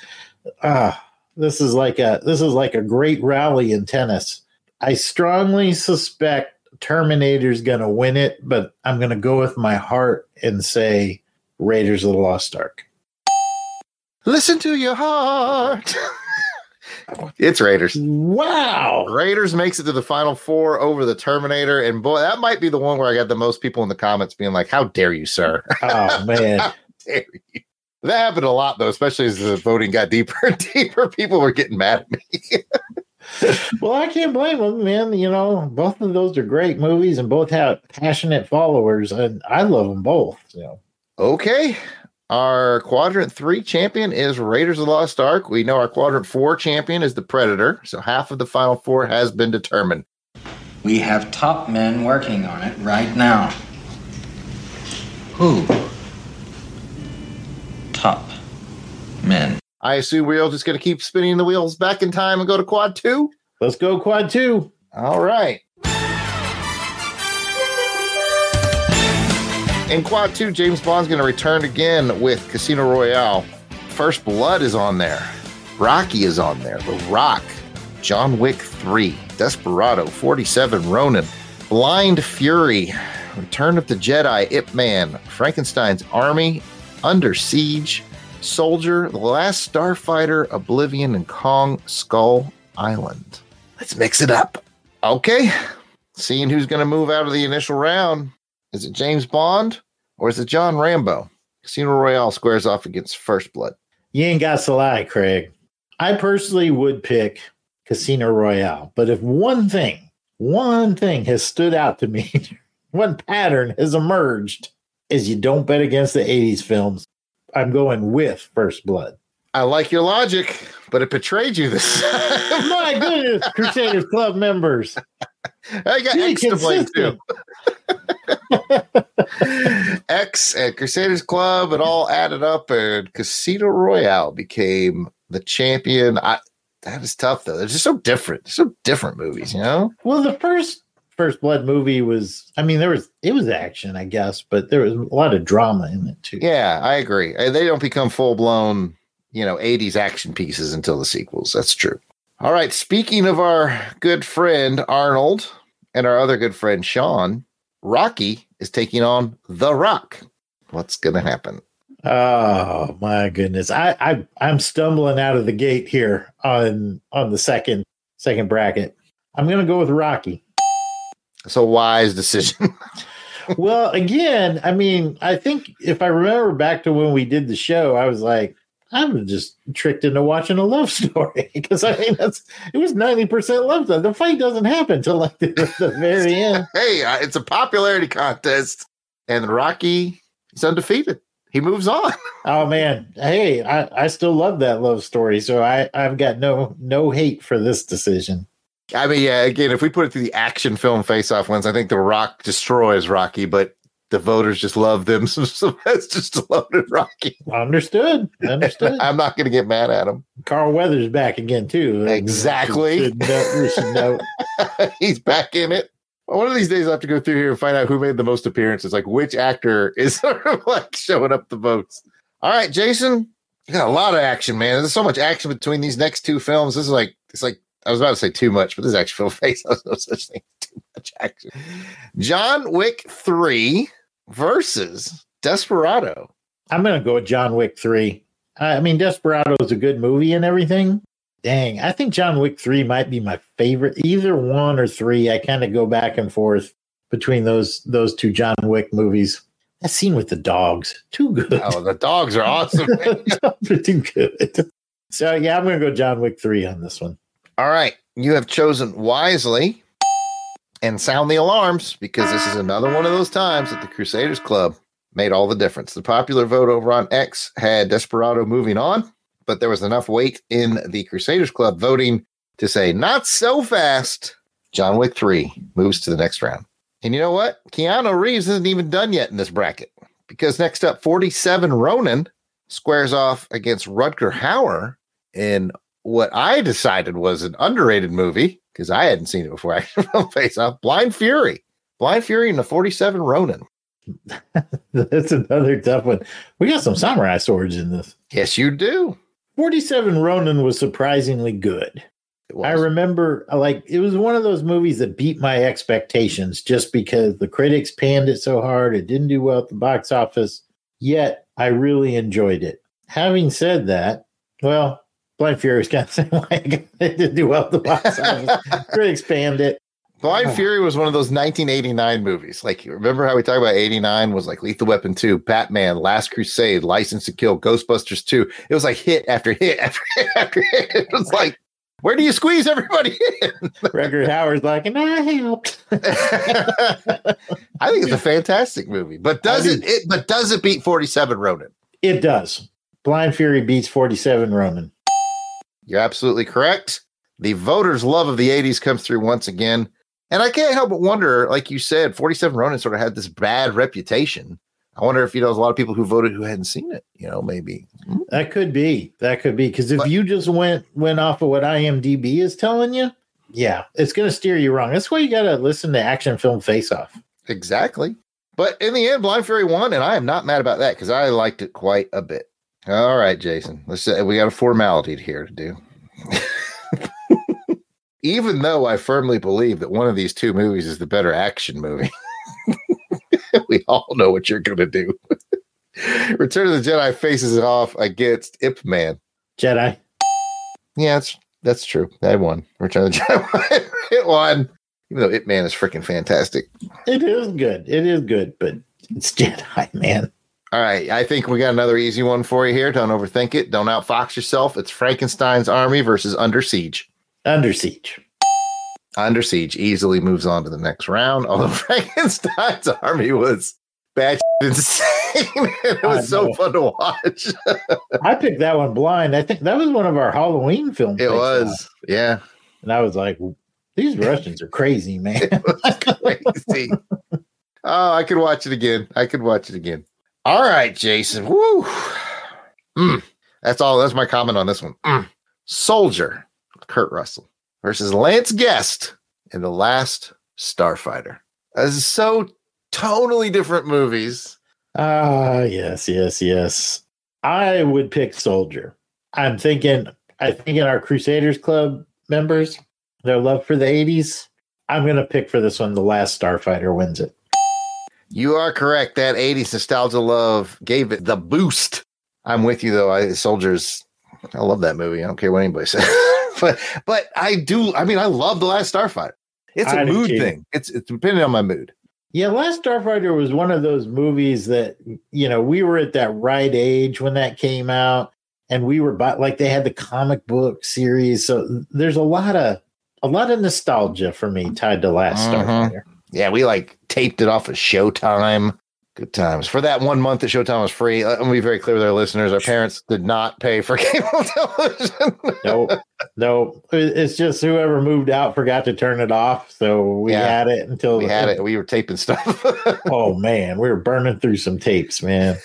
uh this is like a this is like a great rally in tennis. I strongly suspect Terminator's gonna win it, but I'm gonna go with my heart and say Raiders of the Lost Ark. Listen to your heart. [laughs] it's Raiders. Wow. Raiders makes it to the final four over the Terminator. And boy, that might be the one where I got the most people in the comments being like, How dare you, sir? [laughs] Oh man. How dare you? That happened a lot though, especially as the voting got deeper and [laughs] deeper. People were getting mad at me. [laughs] Well, I can't blame them, man. You know, both of those are great movies and both have passionate followers, and I love them both. You know, okay. Our quadrant three champion is Raiders of the Lost Ark. We know our quadrant four champion is the Predator. So half of the final four has been determined. We have top men working on it right now. Who? Top men. I assume we're all just going to keep spinning the wheels back in time and go to quad two. let's go quad two. All right. In quad two, James Bond's going to return again with Casino Royale. First Blood is on there. Rocky is on there. The Rock, John Wick 3, Desperado, 47, Ronin, Blind Fury, Return of the Jedi, Ip Man, Frankenstein's Army, Under Siege, Soldier, The Last Starfighter, Oblivion, and Kong Skull Island. Let's mix it up. Okay. Seeing who's going to move out of the initial round. Is it James Bond or is it John Rambo? Casino Royale squares off against First Blood. You ain't got to lie, Craig. I personally would pick Casino Royale, but if one thing, one thing has stood out to me, [laughs] one pattern has emerged, is you don't bet against the '80s films. I'm going with First Blood. I like your logic, but it betrayed you this [laughs] time. My goodness, Crusaders Club members. I got Be X to blame too. [laughs] X at Crusaders Club, it all added up, and Casino Royale became the champion. I, that is tough though. They're just so different. They're so different movies, you know. Well, the first First Blood movie was, I mean, there was it was action, I guess, but there was a lot of drama in it too. Yeah, I agree. Uh, They don't become full blown, you know, 80s action pieces until the sequels. That's true. All right. Speaking of our good friend Arnold and our other good friend Sean, Rocky is taking on The Rock. What's going to happen? Oh my goodness, I, I I'm stumbling out of the gate here on on the second second bracket. I'm gonna go with Rocky. It's a wise decision. [laughs] well, again, I mean, I think if I remember back to when we did the show, I was like, I'm just tricked into watching a love [laughs] story because I mean that's it was ninety percent love story. The fight doesn't happen till like the, the very [laughs] end. hey, uh, it's a popularity contest, and Rocky is undefeated. He moves on. Oh man, hey, I, I still love that love story, so I I've got no no hate for this decision. I mean, yeah, again, if we put it through the action film face off ones, I think The Rock destroys Rocky, but the voters just love them. [laughs] So Sylvester's Stallone Rocky. Understood. Understood. [laughs] I'm not going to get mad at him. Carl Weathers back again too. Exactly. Should we should know. [laughs] He's back in it. One of these days, I have to go through here and find out who made the most appearances. Like which actor is sort of like showing up the votes. All right, Jason, you got a lot of action, man. There's so much action between these next two films. This is like it's like I was about to say too much, but this is actually [laughs] film face. There's no such thing too much action. John Wick three versus Desperado. I'm gonna go with John Wick three. I mean, Desperado is a good movie and everything. Dang, I think John Wick three might be my favorite. Either one or three. I kind of go back and forth between those those two John Wick movies. That scene with the dogs, too good. Oh, the dogs are [laughs] awesome. man. Dogs are too good. So yeah, I'm gonna go John Wick three on this one. All right, you have chosen wisely and sound the alarms because this is another one of those times that the Crusaders Club made all the difference. The popular vote over on X had Desperado moving on, but there was enough weight in the Crusaders Club voting to say, not so fast. John Wick 3 moves to the next round. And you know what? Keanu Reeves isn't even done yet in this bracket because next up, 47 Ronin squares off against Rutger Hauer in what I decided was an underrated movie because I hadn't seen it before. I [laughs] face off Blind Fury, Blind Fury, and the 47 Ronin. [laughs] That's another tough one. We got some samurai swords in this. Yes, you do. 47 Ronin was surprisingly good. I remember, uh, like, it was one of those movies that beat my expectations just because the critics panned it so hard. It didn't do well at the box office, yet I really enjoyed it. Having said that, well, Blind Fury was [laughs] kind of the same way. It didn't do well at the box office. critics panned it. Blind Oh. Fury was one of those 1989 movies. Like, remember how we talked about 89 was like Lethal Weapon 2, Batman, Last Crusade, License to Kill, Ghostbusters 2. It was like hit after hit [laughs] after hit after hit. It was like, where do you squeeze everybody in? [laughs] Rutger Hauer's like, and I helped. I think it's a fantastic movie, but does it, it? But does it beat 47 Ronin? It does. Blind Fury beats 47 Ronin. You're absolutely correct. The voters' love of the 80s comes through once again. And I can't help but wonder, like you said, 47 Ronin sort of had this bad reputation. I wonder if, you know, there's a lot of people who voted who hadn't seen it, you know, maybe. Hmm. That could be. That could be. Because if But- you just went went off of what IMDb is telling you, yeah, it's going to steer you wrong. That's why you got to listen to Action Film Face Off. Exactly. But in the end, Blind Fury won, and I am not mad about that because I liked it quite a bit. All right, Jason. Let's say we got a formality here to do. [laughs] Even though I firmly believe that one of these two movies is the better action movie, [laughs] we all know what you're going to do. [laughs] Return of the Jedi faces off against Ip Man. Jedi. Yeah, that's that's true. I won. Return of the Jedi. it won. Even though Ip Man is freaking fantastic. It is good. It is good, but it's Jedi, man. All right, I think we got another easy one for you here. Don't overthink it. Don't outfox yourself. It's Frankenstein's army versus Under Siege. Under Siege. Under Siege easily moves on to the next round. [laughs] Although Frankenstein's army was bad insane. [laughs] it was so fun to watch. I picked that one blind. I think that was one of our Halloween films. it was, yeah, And I was like, these Russians are crazy, [laughs] man. crazy. Oh, I could watch it again. I could watch it again. All right, Jason. Woo. Mm. That's all. That's my comment on this one. Mm. Soldier, Kurt Russell versus Lance Guest in The Last Starfighter. This is so totally different movies. Ah, yes, yes, yes. I would pick Soldier. I'm thinking, I think in our Crusaders Club members, their love for the 80s, I'm going to pick for this one. The Last Starfighter wins it. You are correct. That 80s nostalgia love gave it the boost. I'm with you though. I soldiers, I love that movie. I don't care what anybody [laughs] says. but but I do, I mean, I love The Last Starfighter. It's a I mood thing. It's it's depending on my mood. Yeah, Last Starfighter was one of those movies that, you know, we were at that right age when that came out. And we were by, like, they had the comic book series. So there's a lot of, a lot of nostalgia for me tied to Last Mhm. Starfighter. Yeah, we like taped it off of Showtime. Good times. For that one month that Showtime was free, I'm gonna be very clear with our listeners. Our parents did not pay for [laughs] cable television. Nope. nope. It's just whoever moved out forgot to turn it off. So we Yeah. had it until we had it. We were taping stuff. [laughs] Oh man, we were burning through some tapes, man.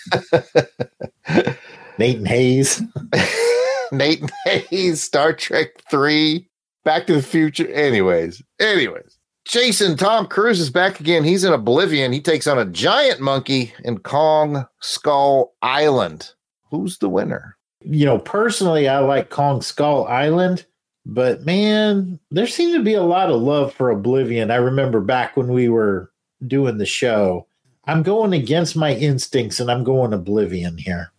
[laughs] Nathan Hayes. Nathan Hayes, Star Trek 3, Back to the Future. Anyways, anyways. Jason, Tom Cruise is back again. He's in Oblivion. He takes on a giant monkey in Kong Skull Island. Who's the winner? You know, personally, I like Kong Skull Island, but man, there seemed to be a lot of love for Oblivion. I remember back when we were doing the show. I'm going against my instincts and I'm going Oblivion here.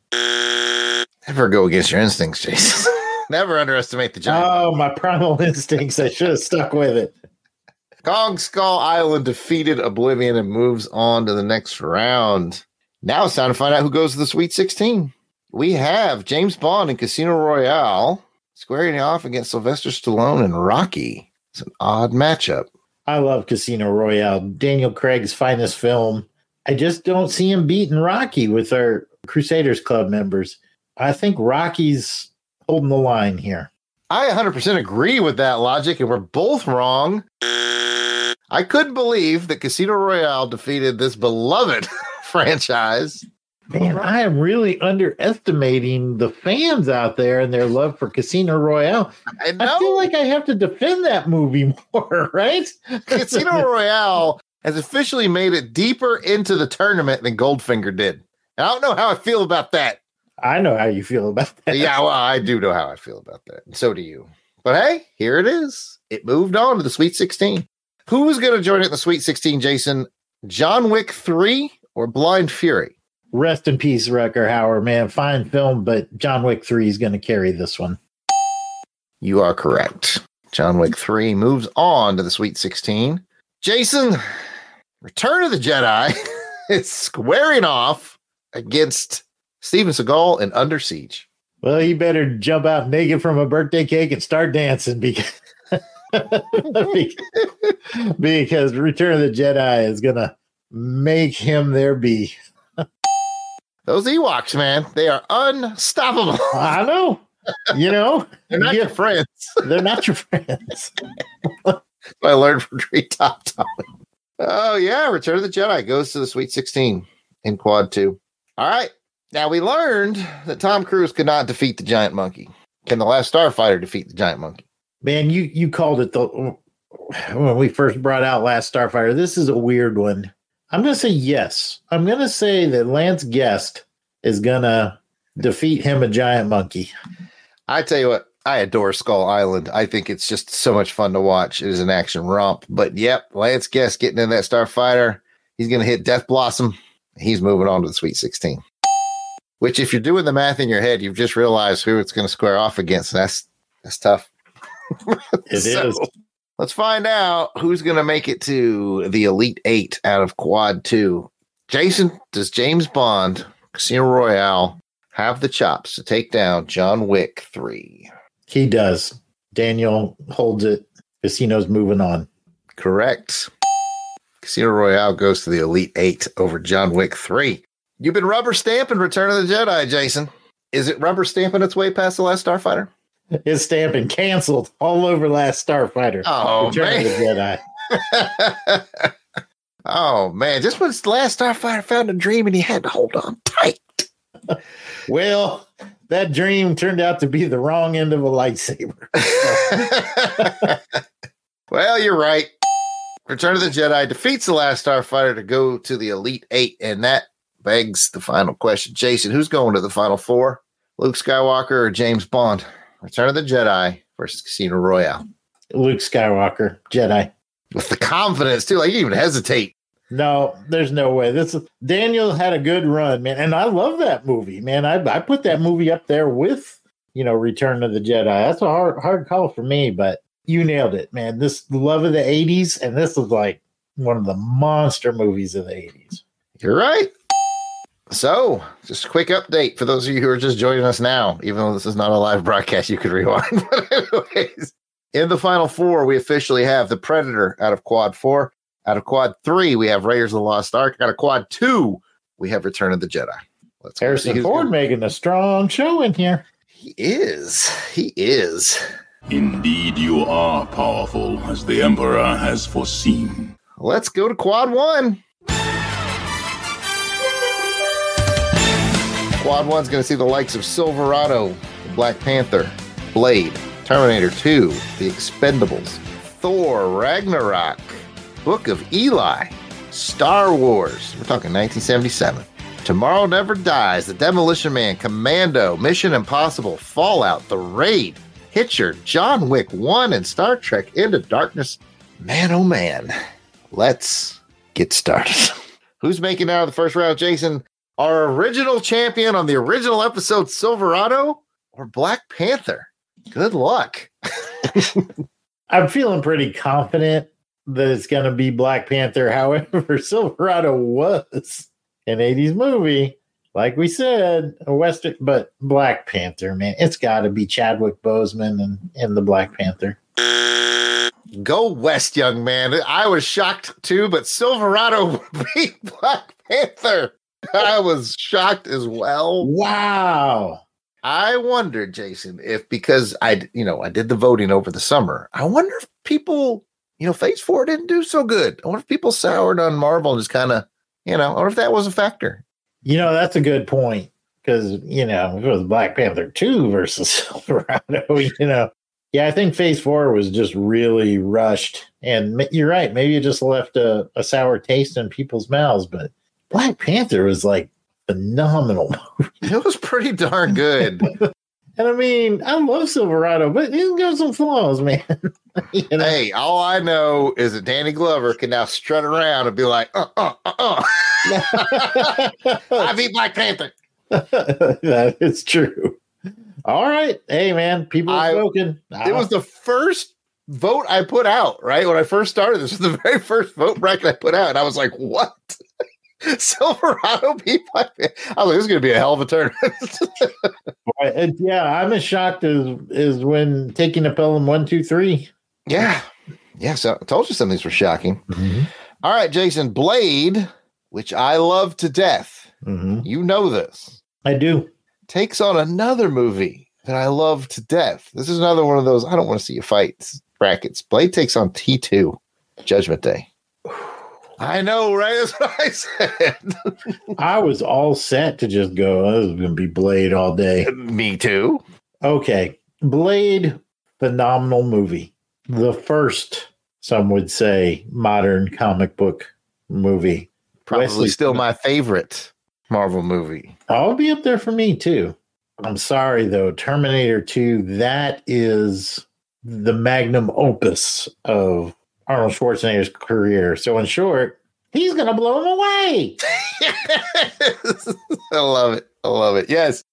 Never go against your instincts, Jason. [laughs] Never underestimate the giant. Oh, my primal [laughs] instincts. I should have stuck with it. Kong Skull Island defeated Oblivion and moves on to the next round. Now it's time to find out who goes to the Sweet 16. We have James Bond in Casino Royale squaring off against Sylvester Stallone and Rocky. It's an odd matchup. I love Casino Royale, Daniel Craig's finest film. I just don't see him beating Rocky with our Crusaders Club members. I think Rocky's holding the line here. I 100% agree with that logic, and we're both wrong. I couldn't believe that Casino Royale defeated this beloved [laughs] franchise. Man, I am really underestimating the fans out there and their love for Casino Royale. I know. I feel like I have to defend that movie [laughs] more, right? Casino [laughs] Royale has officially made it deeper into the tournament than Goldfinger did. And I don't know how I feel about that. I know how you feel about that. Yeah, well, I do know how I feel about that. And so do you. But hey, here it is. It moved on to the Sweet 16. Who's going to join it in the Sweet 16, Jason? John Wick 3 or Blind Fury? Rest in peace, Rutger Hauer, man. Fine film, but John Wick 3 is going to carry this one. You are correct. John Wick 3 moves on to the Sweet 16. Jason, Return of the Jedi [laughs] is squaring off against Steven Seagal in Under Siege. Well, you better jump out naked from a birthday cake and start dancing because [laughs] because Return of the Jedi is gonna make him there be. Those Ewoks, man, they are unstoppable. [laughs] I know, you know, They're not Yeah. your friends. they're not your friends. [laughs] I learned from Treetop Tommy. Oh yeah, Return of the Jedi goes to the Sweet 16 in Quad 2. All right. Now we learned that Tom Cruise could not defeat the giant monkey. Can the last starfighter defeat the giant monkey? Man, you you called it the when we first brought out Last Starfighter. This is a weird one. I'm gonna say yes. I'm gonna say that Lance Guest is gonna defeat him a giant monkey. I tell you what, I adore Skull Island. I think it's just so much fun to watch. It is an action romp. But yep, Lance Guest getting in that starfighter. He's to hit Death Blossom. He's moving on to the Sweet 16. Which, if you're doing the math in your head, you've just realized who it's to square off against. That's that's tough. [laughs] It is. So, Let's find out who's going to make it to the Elite Eight out of Quad Two. Jason, does James Bond, Casino Royale, have the chops to take down John Wick Three? He does. Daniel holds it. Casino's moving on. Correct. Casino Royale goes to the Elite Eight over John Wick 3. You've been rubber stamping Return of the Jedi, Jason. Is it rubber stamping its way past the last Starfighter? His stamping canceled all over Last Starfighter. Oh, Return of the man. Jedi. [laughs] Oh man, just when Last Starfighter found a dream and he had to hold on tight. [laughs] Well, that dream turned out to be the wrong end of a lightsaber. [laughs] well, you're right. Return of the Jedi defeats the last Starfighter to go to the Elite Eight, and that begs the final question. Jason, who's going to the Final Four? Luke Skywalker or James Bond? Return of the Jedi versus Casino Royale. Luke Skywalker, Jedi. With the confidence, too. Like, you didn't even hesitate. No, there's no way. This Daniel had a good run, man, and I love that movie, man. I I put that movie up there with you know Return of the Jedi. That's a hard hard call for me, but you nailed it, man. This love of the '80s, and this is like one of the monster movies of the '80s. You're right. So, just a quick update for those of you who are just joining us now, even though this is not a live broadcast, you could rewind. [laughs] but anyways, in the final four, we officially have the Predator out of Quad Four. Out of Quad Three, we have Raiders of the Lost Ark. Out of Quad Two, we have Return of the Jedi. Let's Harrison Ford gonna... making a strong show in here. He is. He is. Indeed, you are powerful, as the Emperor has foreseen. Let's go to Quad One. Quad One's going to see the likes of Silverado, Black Panther, Blade, Terminator 2, The Expendables, Thor, Ragnarok, Book of Eli, Star Wars. We're talking 1977. Tomorrow Never Dies, The Demolition Man, Commando, Mission Impossible, Fallout, The Raid, Hitcher, John Wick 1, and Star Trek Into Darkness. Man, oh man. Let's get started. [laughs] Who's making out of the first round, Jason? Our original champion on the original episode, Silverado or Black Panther? Good luck. [laughs] I'm feeling pretty confident that it's going to be Black Panther. [laughs] However, Silverado was an 80s movie. Like we said, a Western, but Black Panther, man, it's got to be Chadwick Boseman and, and the Black Panther. Go West, young man. I was shocked too, but Silverado [laughs] would be Black Panther. [laughs] I was shocked as well. Wow. I wonder, Jason, if because I, you know, I did the voting over the summer. I wonder if people, you know, Phase Four didn't do so good. I wonder if people soured on Marvel and just kind of, you know, I wonder if that was a factor. You know, that's a good point because you know if it was Black Panther two versus [laughs] Silverado, [laughs] you know, yeah, I think Phase Four was just really rushed, and you're right. Maybe it just left a, a sour taste in people's mouths, but Black Panther was like phenomenal. it was pretty darn good. [laughs] and I mean, I love Silverado, but he's got some flaws, man. [laughs] you know? Hey, all I know is that Danny Glover can now strut around and be like, uh, uh, uh, uh. [laughs] I beat Black Panther. that is true. All right. Hey, man, people are spoken. It was the first vote I put out, right? When I first started, this was the very first vote bracket I put out. And I was like, what? [laughs] Silverado beat Panther. I was like, this is going to be a hell of a tournament. [laughs] yeah, I'm as shocked as is when taking a Pelham one, two, three. Yeah, yeah. So I told you some of these were shocking. Mm-hmm. All right, Jason Blade, which I love to death. Mm-hmm. You know this. I do. Takes on another movie that I love to death. This is another one of those I don't want to see you fight brackets. Blade takes on T2, Judgment Day. I know, right? [laughs] That's what I said. I was all set to just go, oh, this is going to be Blade all day. Me too. Okay. Blade, phenomenal movie. The first, some would say, modern comic book movie. Probably Wesley still my favorite Marvel movie. I'll be up there for me too. I'm sorry though, Terminator 2, that is the magnum opus of Arnold Schwarzenegger's career. So, in short, he's going to blow him away. [laughs] I love it. I love it. Yes.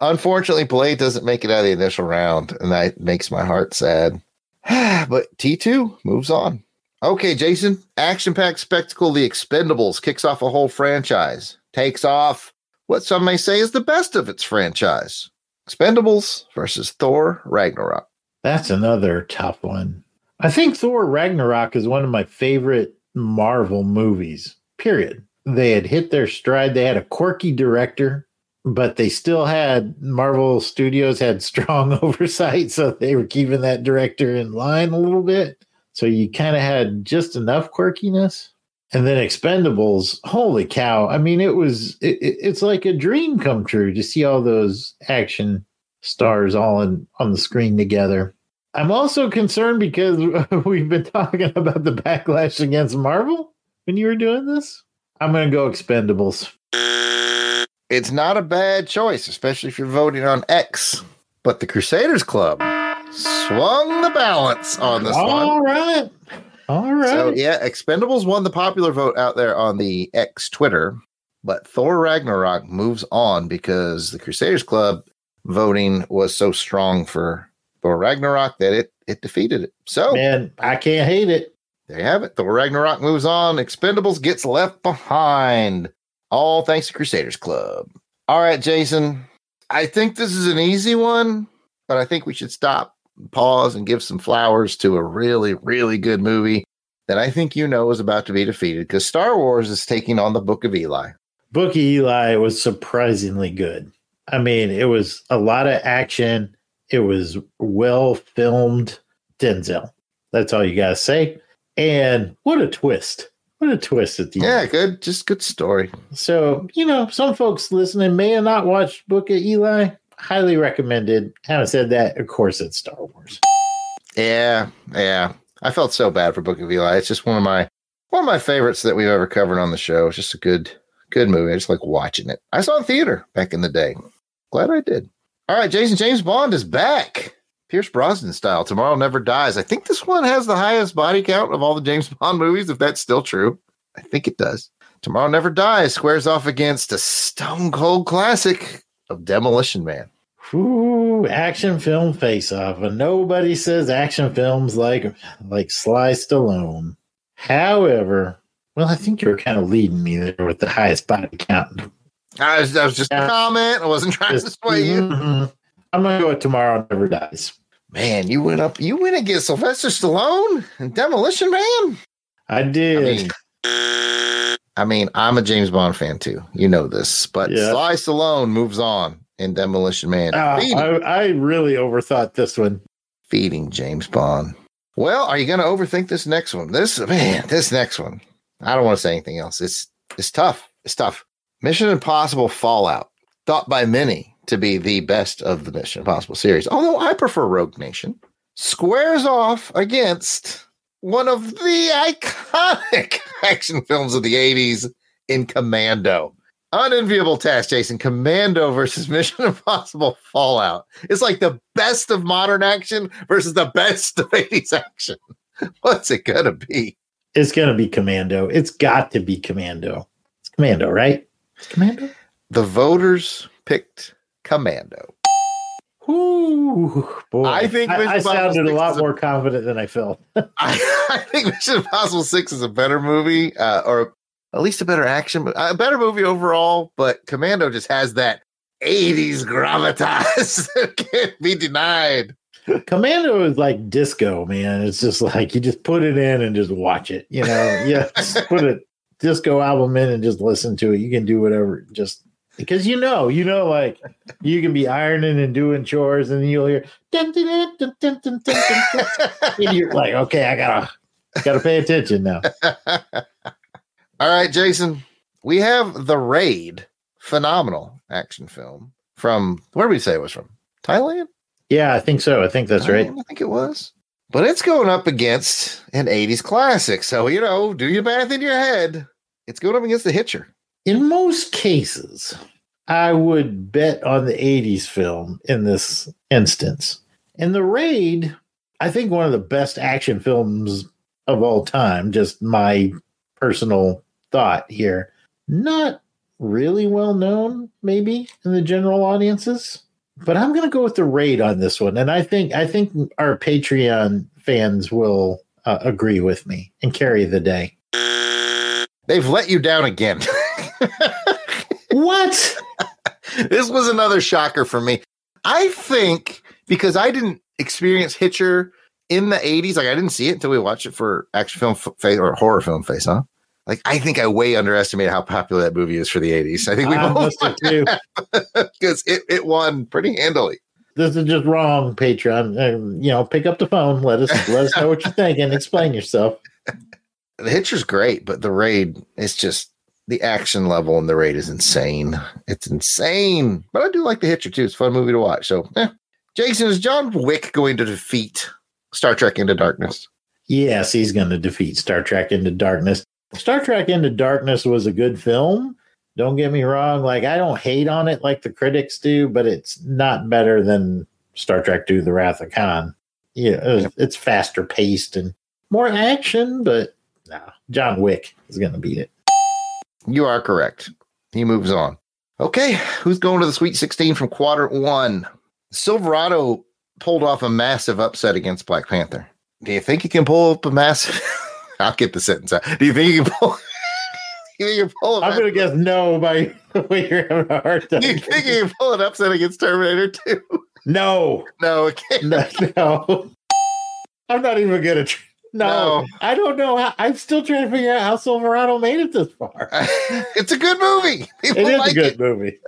Unfortunately, Blade doesn't make it out of the initial round, and that makes my heart sad. [sighs] but T2 moves on. Okay, Jason, action packed spectacle The Expendables kicks off a whole franchise, takes off what some may say is the best of its franchise Expendables versus Thor Ragnarok. That's another tough one. I think Thor Ragnarok is one of my favorite Marvel movies, period. They had hit their stride. They had a quirky director, but they still had Marvel Studios had strong [laughs] oversight. So they were keeping that director in line a little bit. So you kind of had just enough quirkiness. And then Expendables, holy cow. I mean, it was, it, it- it's like a dream come true to see all those action stars all in, on the screen together. I'm also concerned because [laughs] we've been talking about the backlash against Marvel when you were doing this. I'm going to go Expendables. It's not a bad choice, especially if you're voting on X. But the Crusaders Club swung the balance on this one. All right. All right. So yeah, Expendables won the popular vote out there on the X Twitter, but Thor Ragnarok moves on because the Crusaders Club voting was so strong for Thor Ragnarok that it it defeated it. So Man, I can't hate it. there you have it. Thor Ragnarok moves on. Expendables gets left behind. All thanks to Crusaders Club. All right, Jason. I think this is an easy one, but I think we should stop, pause, and give some flowers to a really, really good movie that I think you know is about to be defeated because Star Wars is taking on the Book of Eli. Book of Eli was surprisingly good. I mean, it was a lot of action. It was well filmed. Denzel. That's all you got to say. And what a twist. What a twist at the Yeah, end. good, just good story. So, you know, some folks listening may have not watched Book of Eli. Highly recommended. Having said that, of course, it's Star Wars. Yeah, yeah. I felt so bad for Book of Eli. It's just one of my one of my favorites that we've ever covered on the show. It's just a good good movie. I just like watching it. I saw it in theater back in the day. Glad I did. All right, Jason James Bond is back. Pierce Brosnan style. Tomorrow Never Dies. I think this one has the highest body count of all the James [laughs] Bond movies, if that's still true. I think it does. Tomorrow Never Dies squares off against a stone cold classic of Demolition Man. Ooh, action film face off. And nobody says action films like like Sly Stallone. However, well, I think you're kind of leading me there with the highest body count. I was, that was just a comment. I wasn't trying to Just- sway you. Mhm. I'm gonna go with Tomorrow Never Dies. Man, you went up. You went against Sylvester Stallone and Demolition Man. I I did. mean, I mean, I'm a James Bond fan too. You know this, but Yeah. Sly Stallone moves on in Demolition Man, feeding, I, I really overthought this one. feeding James Bond. Well, are you going to overthink this next one? This man, this next one. I don't want to say anything else. It's it's tough. It's tough. Mission Impossible Fallout, thought by many to be the best of the Mission Impossible series, although I prefer Rogue Nation, squares off against one of the iconic [laughs] action films of the 80s in Commando. Unenviable task, Jason. Commando versus [laughs] Mission Impossible Fallout. It's like the best of modern action versus the best of 80s action. [laughs] What's it gonna be? It's gonna be Commando. It's got to be Commando. It's Commando, right? It's Commando. The voters picked Commando. Ooh, boy. I think I, Mission I Impossible sounded a lot is a- more confident than I felt. [laughs] I, I think Mission Impossible 6 is a better movie, uh, or at least a better action, a better movie overall, but Commando just has that 80s gravitas [laughs] that can't be denied. Commando is like disco, man. It's just like you just put it in and just watch it. You know, yeah, put a disco album in and just listen to it. You can do whatever, just because you know, you know, like [laughs] you can be ironing and doing chores, and you'll hear dun, dun, dun, [laughs] and you're like, okay, I gotta gotta pay attention now. [laughs] All right, Jason, we have the raid, phenomenal action film from where we say it was from Thailand. Yeah, I think so. I think that's Thailand, right. I think it was. But it's going up against an 80s classic. So, you know, do your math in your head. It's going up against The Hitcher. In most cases, I would bet on the 80s film in this instance. And The Raid, I think one of the best action films of all time, just my personal thought here. Not really well known, maybe, in the general audiences. But I'm going to go with The Raid on this one. And I think I think our Patreon fans will uh, agree with me and carry the day. They've let you down again. [laughs] What? this was another shocker for me. I think because I didn't experience Hitcher in the 80s, like I didn't see it until we watched it for action film f- face or horror film face, huh? Like I think I way underestimated how popular that movie is for the 80s. I think we I both must have too. [laughs] because it, it won pretty handily. this is just wrong, Patreon. Uh, you know, pick up the phone. Let us let us know what you're thinking. Explain yourself. [laughs] the Hitcher's great, but the raid is just the action level in the raid is insane. It's insane. But I do like the Hitcher too. It's a fun movie to watch. So, eh. Jason, is John Wick going to defeat Star Trek Into Darkness? Yes, he's going to defeat Star Trek Into Darkness. Star Trek Into Darkness was a good film. Don't get me wrong. Like, I don't hate on it like the critics do, but it's not better than Star Trek II The Wrath of Khan. Yeah, it's, it's faster paced and more action, but no, John Wick is going to beat it. You are correct. He moves on. Okay, who's going to the Sweet 16 from quadrant one? Silverado pulled off a massive upset against Black Panther. Do you think he can pull up a massive? I'll get the sentence out. Do you think he can pull? [laughs] you think can pull? I'm going to guess no by [laughs] the way you're having a hard time. Do you think he can pull an upset against Terminator 2? No, no, okay. no, no. I'm not even going to. No, No. I don't know. How, I'm still trying to figure out how Silverado made it this far. [laughs] it's a good movie. People It is like a good it. movie.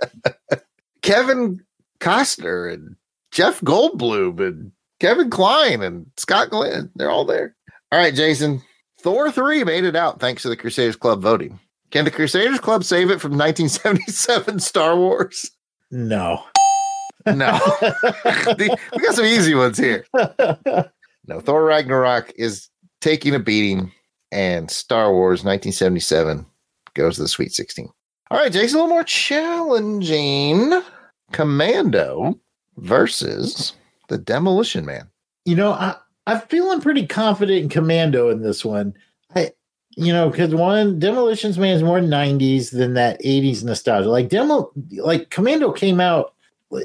Kevin Costner and Jeff Goldblum and Kevin Kline and Scott Glenn. They're all there. All right, Jason. Thor 3 made it out thanks to the Crusaders Club voting. Can the Crusaders Club save it from 1977 [laughs] Star Wars? No. No. [laughs] The- we got some easy ones here. No, Thor Ragnarok is taking a beating, and Star Wars 1977 goes to the Sweet 16. All right, Jason, a little more challenging. Commando versus the Demolition Man. you know, I, I'm feeling pretty confident in Commando in this one. I, you know, because one Demolitions Man is more 90s than that 80s nostalgia. Like Demo, like Commando came out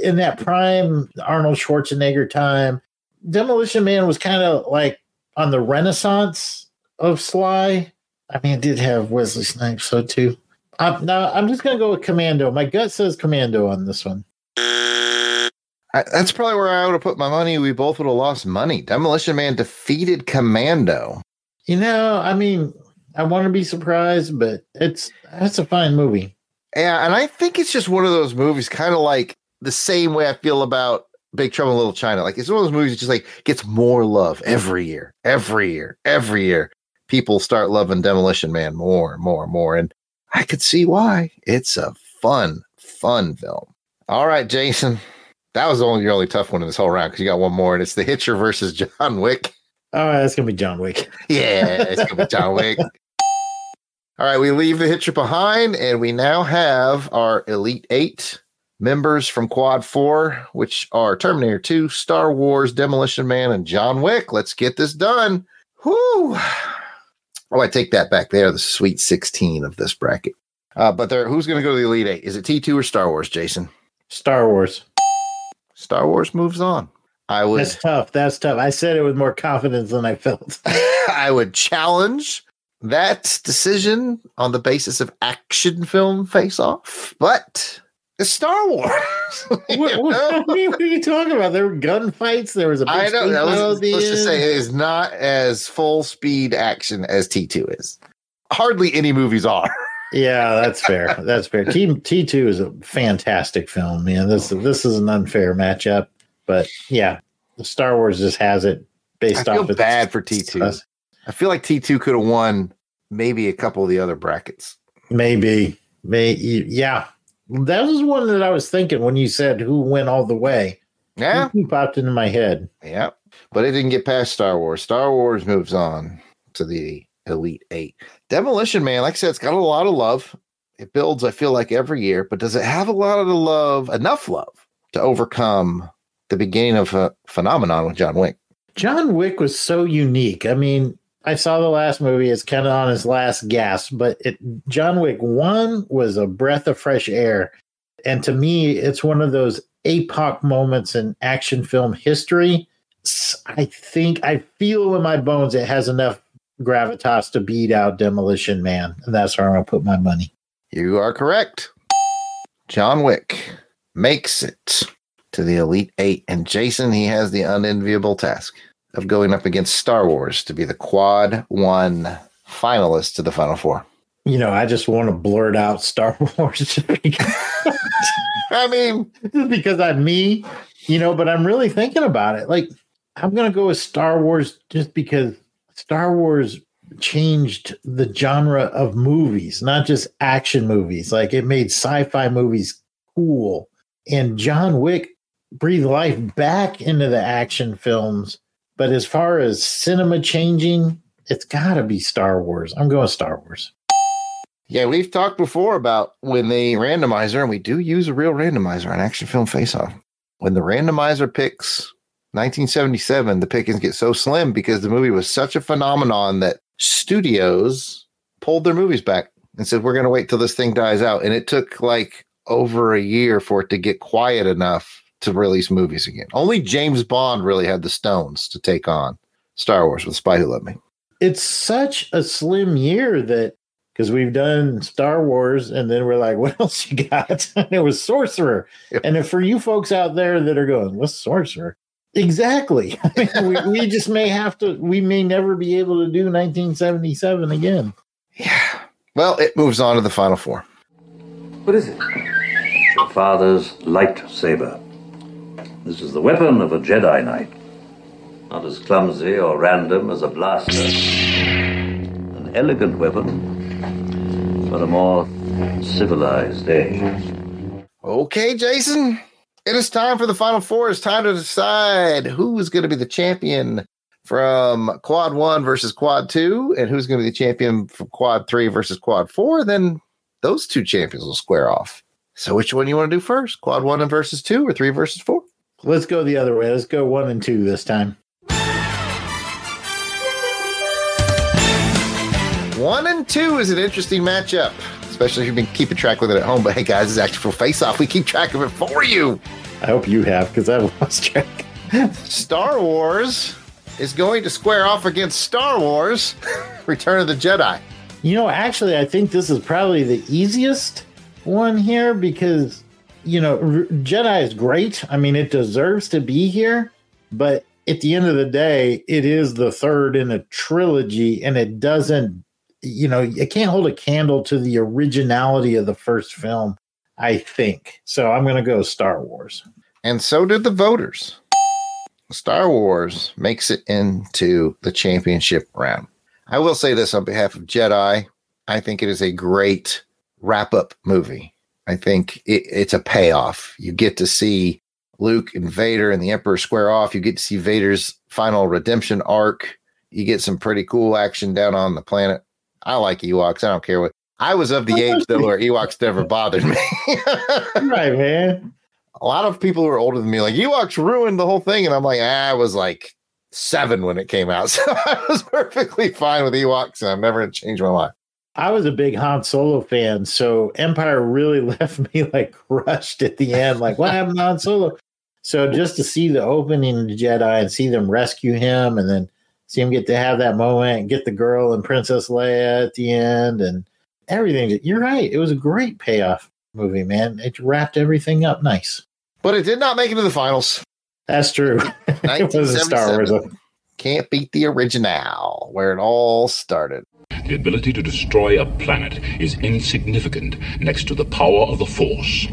in that prime Arnold Schwarzenegger time. Demolition Man was kind of like on the renaissance of Sly. I mean, it did have Wesley Snipes, so too. I'm, no, I'm just gonna go with Commando. My gut says Commando on this one. I, that's probably where I would have put my money. We both would have lost money. Demolition Man defeated Commando. You know, I mean, I want to be surprised, but it's that's a fine movie. Yeah, and I think it's just one of those movies, kind of like the same way I feel about Big Trouble in Little China. Like it's one of those movies that just like gets more love every year, every year, every year. People start loving Demolition Man more and more and more, and I could see why. It's a fun, fun film. All right, Jason, that was the only your only tough one in this whole round because you got one more, and it's The Hitcher versus John Wick. Oh, that's gonna be John Wick. [laughs] Yeah, it's gonna be John Wick. All right, we leave the Hitcher behind, and we now have our Elite Eight members from Quad Four, which are Terminator 2, Star Wars, Demolition Man, and John Wick. Let's get this done. Whoo! Oh, I take that back. They are the sweet 16 of this bracket. Uh, but there, who's going to go to the Elite Eight? Is it T2 or Star Wars, Jason? Star Wars. Star Wars moves on. I would That's tough. That's tough. I said it with more confidence than I felt. [laughs] I would challenge that decision on the basis of action film face off, but it's Star Wars. [laughs] what, what, I mean, what are you talking about? There were gunfights. There was a big I know. that was- let's just say it is not as full speed action as T2 is. Hardly any movies are. Yeah, that's fair. That's fair. Team T two is a fantastic film, man. This oh, this is an unfair matchup, but yeah, the Star Wars just has it based I feel off. its bad for T2. I feel like T2 could have won maybe a couple of the other brackets. Maybe, may yeah. That was one that I was thinking when you said who went all the way. Yeah. Who popped into my head. Yeah. But it didn't get past Star Wars. Star Wars moves on to the Elite Eight. Demolition Man, like I said, it's got a lot of love. It builds, I feel like, every year, but does it have a lot of love, enough love to overcome the beginning of a phenomenon with John Wick? John Wick was so unique. I mean, I saw the last movie; it's kind of on his last gasp, but it John Wick One was a breath of fresh air, and to me, it's one of those epoch moments in action film history. I think I feel in my bones it has enough gravitas to beat out Demolition Man, and that's where I'm going to put my money. You are correct. John Wick makes it to the Elite Eight, and Jason, he has the unenviable task of going up against Star Wars to be the Quad One finalist to the Final Four. You know, I just want to blurt out Star [laughs] Wars because, I mean, just because I'm me, you know, but I'm really thinking about it. Like, I'm going to go with Star Wars just because Star Wars changed the genre of movies, not just action movies. Like it made sci-fi movies cool. And John Wick breathed life back into the action films. But as far as cinema changing, it's got to be Star Wars. I'm going Star Wars. Yeah, we've talked before about when the randomizer, and we do use a real randomizer on Action Film Face Off. When the randomizer picks 1977, the pickings get so slim because the movie was such a phenomenon that studios pulled their movies back and said, We're going to wait till this thing dies out. And it took like over a year for it to get quiet enough to release movies again. Only James Bond really had the stones to take on Star Wars with Spy Who Loved Me. It's such a slim year that because we've done Star Wars and then we're like, [laughs] what else you got? and [laughs] it was Sorcerer. Yep. And if for you folks out there that are going, what's Sorcerer? Exactly. [laughs] I mean, we, we just may have to, we may never be able to do 1977 again. Yeah. Well, it moves on to the final four. What is it? Your father's lightsaber. This is the weapon of a Jedi Knight. Not as clumsy or random as a blaster. An elegant weapon for a more civilized age. Okay, Jason. It is time for the final four. It's time to decide who is going to be the champion from quad one versus quad two, and who's going to be the champion from quad three versus quad four. Then those two champions will square off. So, which one you want to do first? Quad one and versus two, or three versus four? Let's go the other way. Let's go one and two this time. One and two is an interesting matchup, especially if you've been keeping track with it at home. But hey, guys, it's actually for face off. We keep track of it for you. I hope you have because I lost track. Star Wars is going to square off against Star Wars [laughs] Return of the Jedi. You know, actually, I think this is probably the easiest one here because, you know, Jedi is great. I mean, it deserves to be here, but at the end of the day, it is the third in a trilogy and it doesn't, you know, it can't hold a candle to the originality of the first film, I think. So I'm going to go Star Wars. And so did the voters. Star Wars makes it into the championship round. I will say this on behalf of Jedi. I think it is a great wrap up movie. I think it, it's a payoff. You get to see Luke and Vader and the Emperor square off. You get to see Vader's final redemption arc. You get some pretty cool action down on the planet. I like Ewoks. I don't care what. I was of the age though where Ewoks never [laughs] bothered me. right, man. A lot of people who are older than me like Ewoks ruined the whole thing, and I'm like, ah, I was like seven when it came out, [laughs] so I was perfectly fine with Ewoks, and I'm never gonna change my mind. I was a big Han Solo fan, so Empire really [laughs] left me like crushed at the end. Like, what happened to Han Solo? So just to see the opening of the Jedi and see them rescue him, and then see him get to have that moment and get the girl and Princess Leia at the end, and everything. You're right; it was a great payoff movie, man. It wrapped everything up nice. But it did not make it to the finals. That's true. [laughs] it was a Star Wars. Can't beat the original, where it all started. The ability to destroy a planet is insignificant next to the power of the Force.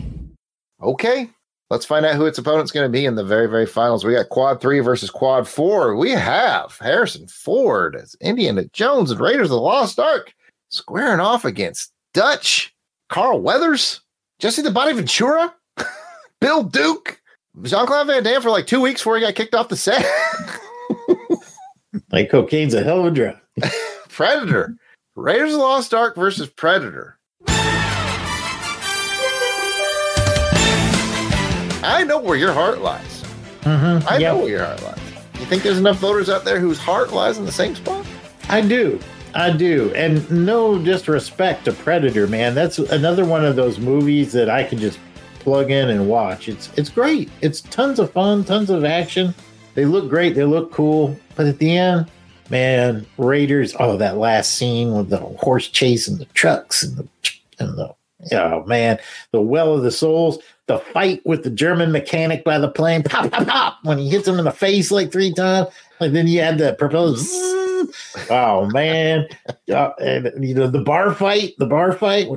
Okay, let's find out who its opponent's going to be in the very, very finals. We got Quad Three versus Quad Four. We have Harrison Ford as Indiana Jones and Raiders of the Lost Ark squaring off against Dutch, Carl Weathers, Jesse the Body Ventura, [laughs] Bill Duke, Jean Claude Van Damme for like two weeks before he got kicked off the set. Like cocaine's a hell of a drug. [laughs] Predator, Raiders of the Lost Ark versus Predator. I know where your heart lies. Mm-hmm. I know where your heart lies. You think there's enough voters out there whose heart lies in the same spot? I do. I do. And no disrespect to Predator, man. That's another one of those movies that I can just plug in and watch. It's it's great. It's tons of fun, tons of action. They look great, they look cool. But at the end, man, Raiders, oh, that last scene with the horse chase and the trucks and the and the oh man, the well of the souls, the fight with the German mechanic by the plane, pop, pop, pop, when he hits him in the face like three times. And then you had the propeller. Oh man, uh, and you know the bar fight, the bar fight. [laughs]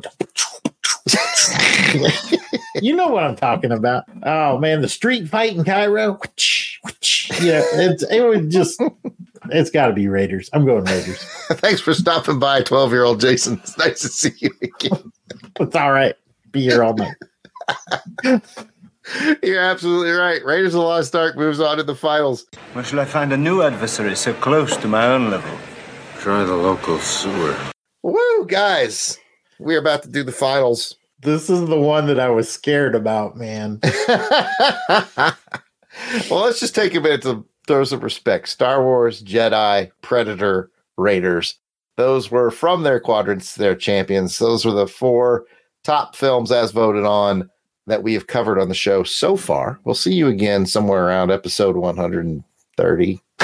you know what I'm talking about. Oh man, the street fight in Cairo. Yeah, it's, it was just it's got to be Raiders. I'm going Raiders. [laughs] Thanks for stopping by, 12 year old Jason. It's nice to see you again. it's all right. Be here all night. [laughs] You're absolutely right. Raiders of the Lost Ark moves on to the finals. Where shall I find a new adversary so close to my own level? Try the local sewer. Woo, guys. We're about to do the finals. [laughs] This is the one that I was scared about, man. well, let's just take a minute to throw some respect. Star Wars, Jedi, Predator, Raiders. Those were from their quadrants, their champions. Those were the four top films as voted on that we have covered on the show so far. We'll see you again somewhere around episode 130. [laughs]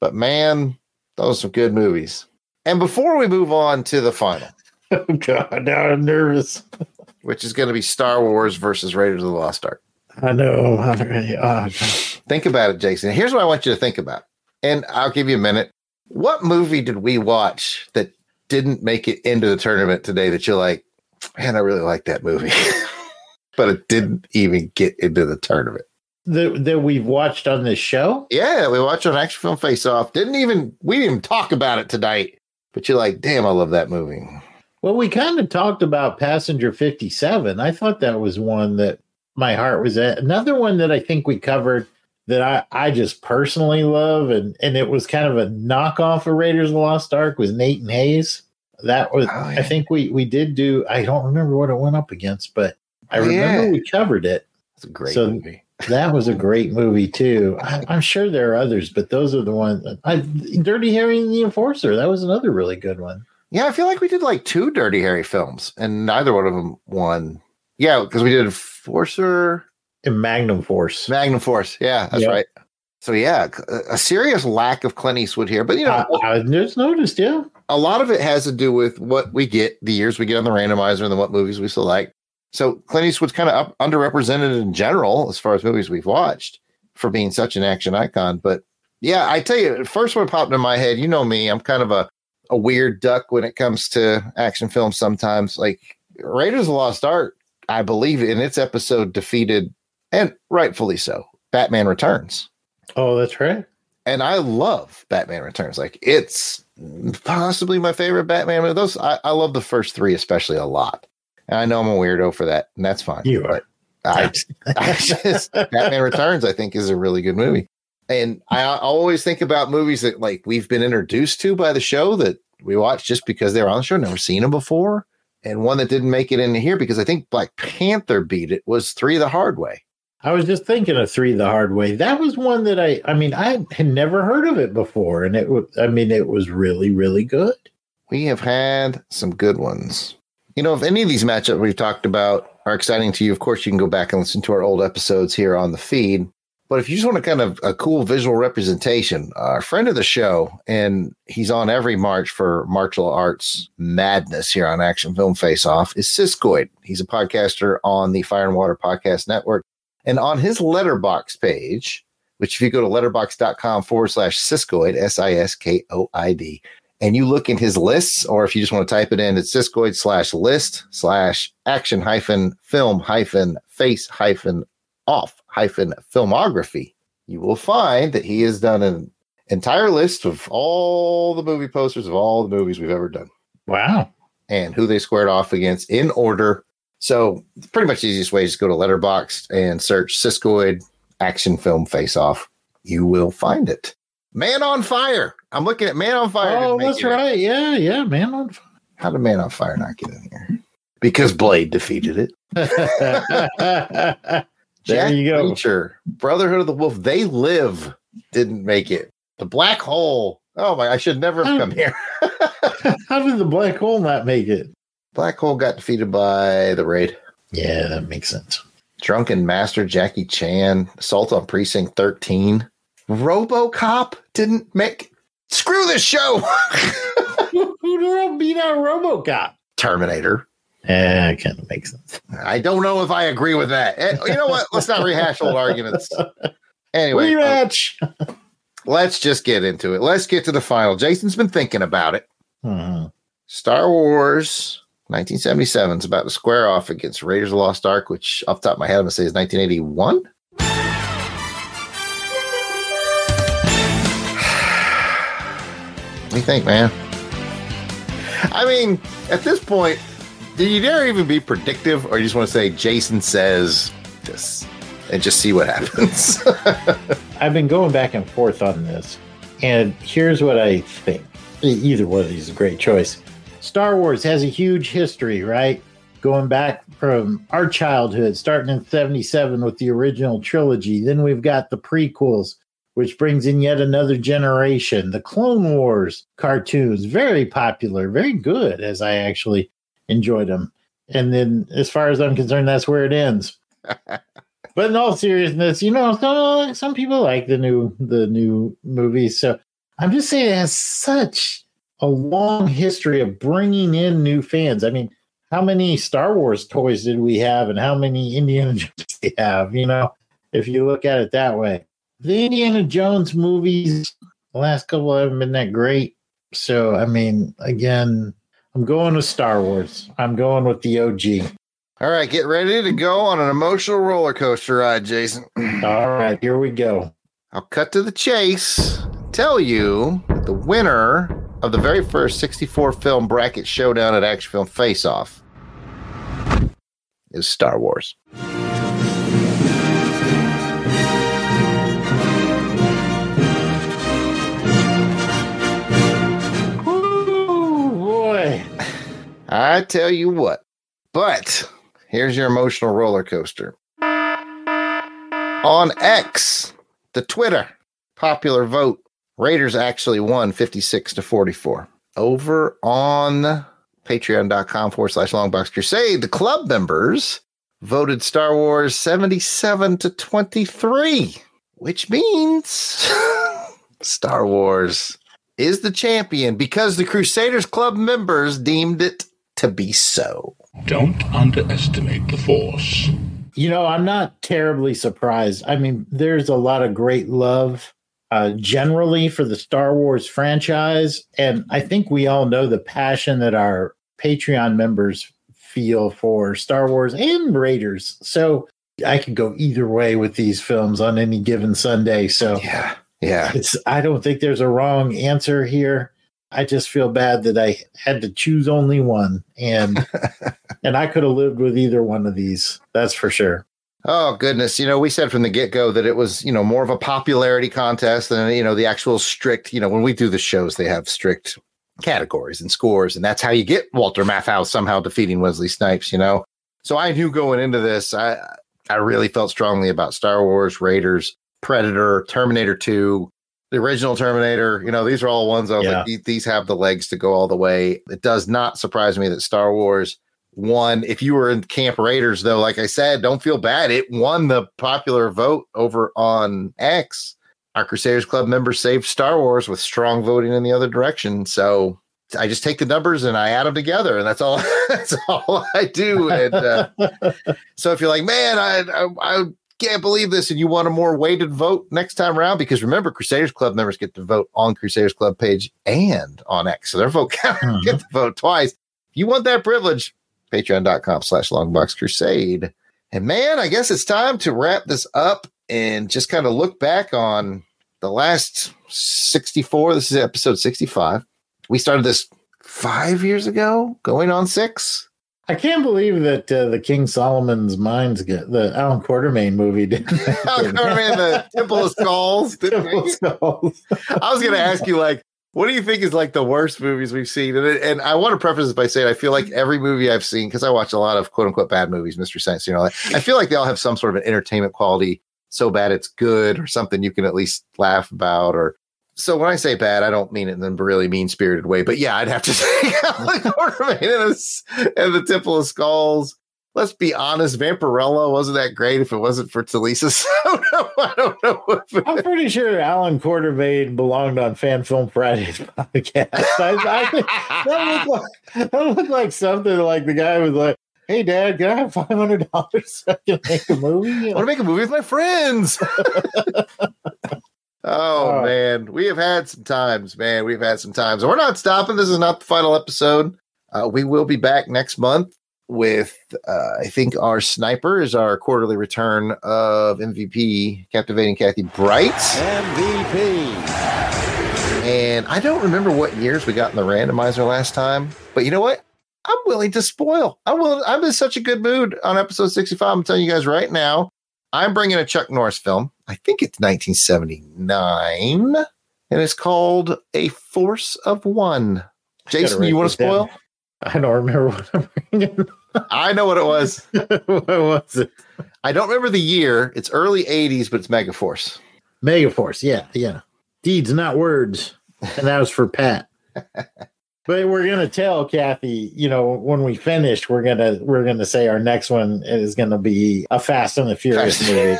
but man, those are some good movies. And before we move on to the final, [laughs] oh god, now I'm nervous. which is going to be Star Wars versus Raiders of the Lost Ark. I know. Oh, think about it, Jason. Here's what I want you to think about, and I'll give you a minute. What movie did we watch that didn't make it into the tournament today that you're like, man, I really like that movie, [laughs] but it didn't even get into the tournament? That, that we've watched on this show? Yeah, we watched on Action Film Face Off. Didn't even we didn't even talk about it tonight. But you're like, damn, I love that movie. Well, we kind of talked about Passenger 57. I thought that was one that my heart was at. Another one that I think we covered that I, I just personally love, and, and it was kind of a knockoff of Raiders of the Lost Ark was Nate and Hayes. That was, oh, yeah. I think we, we did do, I don't remember what it went up against, but I oh, remember yeah. we covered it. It's a great so movie. that was a great movie too. I, am sure there are others, but those are the ones. I, Dirty Harry and the Enforcer. That was another really good one. Yeah, I feel like we did like two Dirty Harry films, and neither one of them won. Yeah, because we did Enforcer and Magnum Force. Magnum Force. Yeah, that's yep. right. So yeah, a serious lack of Clint Eastwood here, but you know, I, I just noticed. Yeah, a lot of it has to do with what we get, the years we get on the randomizer, and then what movies we select. So Clint Eastwood's kind of up, underrepresented in general as far as movies we've watched for being such an action icon. But yeah, I tell you, first one popped in my head. You know me, I'm kind of a a weird duck when it comes to action films. Sometimes, like Raiders of the Lost Ark, I believe in its episode defeated, and rightfully so, Batman Returns. Oh, that's right. And I love Batman Returns. Like it's possibly my favorite Batman movie. Those I, I love the first three especially a lot. And I know I'm a weirdo for that, and that's fine. You are. I, [laughs] I just Batman Returns, I think, is a really good movie. And I always think about movies that like we've been introduced to by the show that we watched just because they were on the show, never seen them before. And one that didn't make it into here because I think Black Panther beat it was Three the Hard Way. I was just thinking of Three the Hard Way. That was one that I, I mean, I had never heard of it before, and it was, I mean, it was really, really good. We have had some good ones. You know, if any of these matchups we've talked about are exciting to you, of course, you can go back and listen to our old episodes here on the feed. But if you just want a kind of a cool visual representation, our friend of the show, and he's on every March for martial arts madness here on Action Film Face Off, is Siskoid. He's a podcaster on the Fire and Water Podcast Network. And on his Letterboxd page, which if you go to letterboxd.com forward slash Siskoid, S I S K O I D, and you look in his lists, or if you just want to type it in, it's Siskoid slash list slash action hyphen film hyphen face hyphen off hyphen filmography. You will find that he has done an entire list of all the movie posters of all the movies we've ever done. Wow. And who they squared off against in order. So pretty much the easiest way is go to Letterboxd and search Siskoid action film face off. You will find it. Man on Fire. I'm looking at Man on Fire. Oh, that's right. Yeah, yeah. Man on Fire. How did Man on Fire not get in here? Because Blade defeated it. [laughs] there Jack you go. Reacher, Brotherhood of the Wolf. They live. Didn't make it. The Black Hole. Oh my! I should never have come here. [laughs] [laughs] how did the Black Hole not make it? Black Hole got defeated by the Raid. Yeah, that makes sense. Drunken Master Jackie Chan, Assault on Precinct 13. RoboCop didn't make. Screw this show. [laughs] Who beat out RoboCop? Terminator. Yeah, it kind of makes sense. I don't know if I agree with that. Eh, you know what? Let's not rehash old arguments. Anyway, rematch. Uh, [laughs] let's just get into it. Let's get to the final. Jason's been thinking about it. Mm-hmm. Star Wars 1977 is about to square off against Raiders of Lost Ark, which off top of my head, I'm to say is 1981. [sighs] what do you think, man? I mean, at this point, do you dare even be predictive, or you just want to say Jason says this and just see what happens? [laughs] I've been going back and forth on this, and here's what I think. Either one of these is a great choice. Star Wars has a huge history, right? Going back from our childhood, starting in 77 with the original trilogy. Then we've got the prequels, which brings in yet another generation. The Clone Wars cartoons, very popular, very good, as I actually enjoyed them. And then, as far as I'm concerned, that's where it ends. [laughs] but in all seriousness, you know, some, some people like the new the new movies. So I'm just saying it has such a long history of bringing in new fans. I mean, how many Star Wars toys did we have, and how many Indiana [laughs] Jones we have? You know, if you look at it that way, the Indiana Jones movies, the last couple haven't been that great. So I mean, again, I'm going with Star Wars. I'm going with the OG. All right, get ready to go on an emotional roller coaster ride, Jason. [clears throat] All right, here we go. I'll cut to the chase. Tell you the winner of the very first 64 film bracket showdown at Action Film Face Off is Star Wars. I tell you what. But here's your emotional roller coaster. On X, the Twitter, popular vote, Raiders actually won 56 to 44. Over on patreon.com forward slash longbox crusade, the club members voted Star Wars 77 to 23, which means [laughs] Star Wars is the champion because the Crusaders Club members deemed it to be so. Don't underestimate the Force. You know, I'm not terribly surprised. I mean, there's a lot of great love uh, generally for the Star Wars franchise. And I think we all know the passion that our Patreon members feel for Star Wars and Raiders. So I could go either way with these films on any given Sunday. So yeah, yeah. It's I don't think there's a wrong answer here. I just feel bad that I had to choose only one, and [laughs] and I could have lived with either one of these. That's for sure. Oh goodness, you know, we said from the get-go that it was, you know, more of a popularity contest than you know the actual strict, you know, when we do the shows they have strict categories and scores and that's how you get Walter Matthau somehow defeating Wesley Snipes, you know. So I knew going into this I I really felt strongly about Star Wars, Raiders, Predator, Terminator 2, the original Terminator, you know, these are all ones I was Yeah. like, these have the legs to go all the way. It does not surprise me that Star Wars won. If you were in Camp Raiders, though, like I said, don't feel bad. It won the popular vote over on X. Our Crusaders Club members saved Star Wars with strong voting in the other direction. So I just take the numbers and I add them together, and that's all. [laughs] that's all I do. And uh, [laughs] so if you're like, man, I, I I can't believe this, and you want a more weighted vote next time around, because remember, Crusaders Club members get to vote on Crusaders Club page and on X, so their vote [laughs] get to vote twice. If you want that privilege, patreon.com slash longbox crusade. And man, I guess it's time to wrap this up and just kind of look back on the last 64. This is episode 65. We started this five years ago, going on six. I can't believe that uh, the King Solomon's Mines get the Allan Quatermain movie didn't. [laughs] Allan Quatermain, the Temple of Skulls. Temple of Skulls. I was going to ask you, like, what do you think is like the worst movies we've seen? And, and I want to preface this by saying I feel like mm-hmm. every movie I've seen, because I watch a lot of quote unquote bad movies, Mr. Science, you know, I feel like they all have some sort of an entertainment quality so bad it's good or something you can at least laugh about. Or so when I say bad, I don't mean it in a really mean spirited way. But yeah, I'd have to [laughs] say Allan Quatermain and, this- and the Temple of Skulls. Let's be honest, Vampirella wasn't that great if it wasn't for Talisa. [laughs] I don't know. I'm pretty sure Allan Quatermain belonged on Fan Film Friday's [laughs] podcast. I, I think that looked, like, that looked like something like the guy was like, "Hey, Dad, can I have five hundred dollars so I can make a movie?" [laughs] I want to make a movie with my friends. oh man, we have had some times, man. We've had some times. We're not stopping. This is not the final episode. Uh, we will be back next month with, uh, I think, our sniper is our quarterly return of MVP, captivating Kathy Bright. MVP. And I don't remember what years we got in the randomizer last time, but you know what? I'm willing to spoil. I'm willing, I'm in such a good mood on episode 65. I'm telling you guys right now, I'm bringing a Chuck Norris film. I think it's 1979, and it's called A Force of One. Jason, you want to spoil? down. [laughs] I don't remember what I'm bringing. I know what it was. [laughs] what was it? I don't remember the year. It's early 80s, but it's Megaforce. Megaforce. Yeah, yeah. Deeds, not words. And that was for Pat. [laughs] But we're gonna tell Kathy, you know, when we finish, we're gonna we're gonna say our next one is gonna be a Fast and the Furious movie,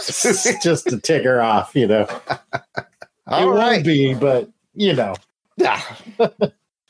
just to tick her off. You know, it All won't be, but you know,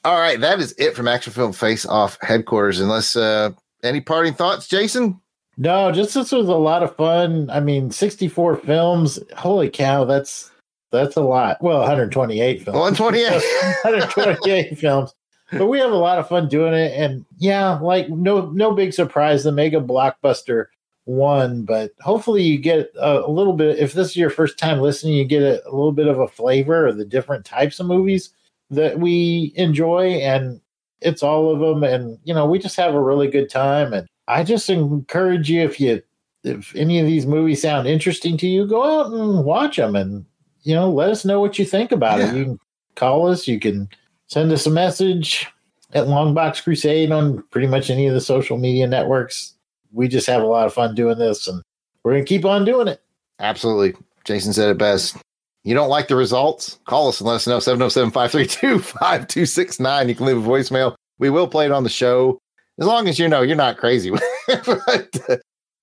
All right. That is it from Action Film Face Off headquarters. Unless uh, any parting thoughts, Jason? no, just this was a lot of fun. I mean, sixty four films. Holy cow, that's that's a lot. Well, one hundred twenty eight films. 128. [laughs] 128 [laughs] films. But we have a lot of fun doing it. And yeah, like no no big surprise. The mega blockbuster won, but hopefully you get a, a little bit if this is your first time listening, you get a, a little bit of a flavor of the different types of movies that we enjoy and it's all of them and you know we just have a really good time and i just encourage you if you if any of these movies sound interesting to you go out and watch them and you know let us know what you think about it you can call us you can send us a message at longbox crusade on pretty much any of the social media networks we just have a lot of fun doing this and we're gonna keep on doing it Absolutely. Jason said it best. You don't like the results? Call us and let us know. 707 532 5269. You can leave a voicemail. We will play it on the show as long as you know you're not crazy. [laughs] but,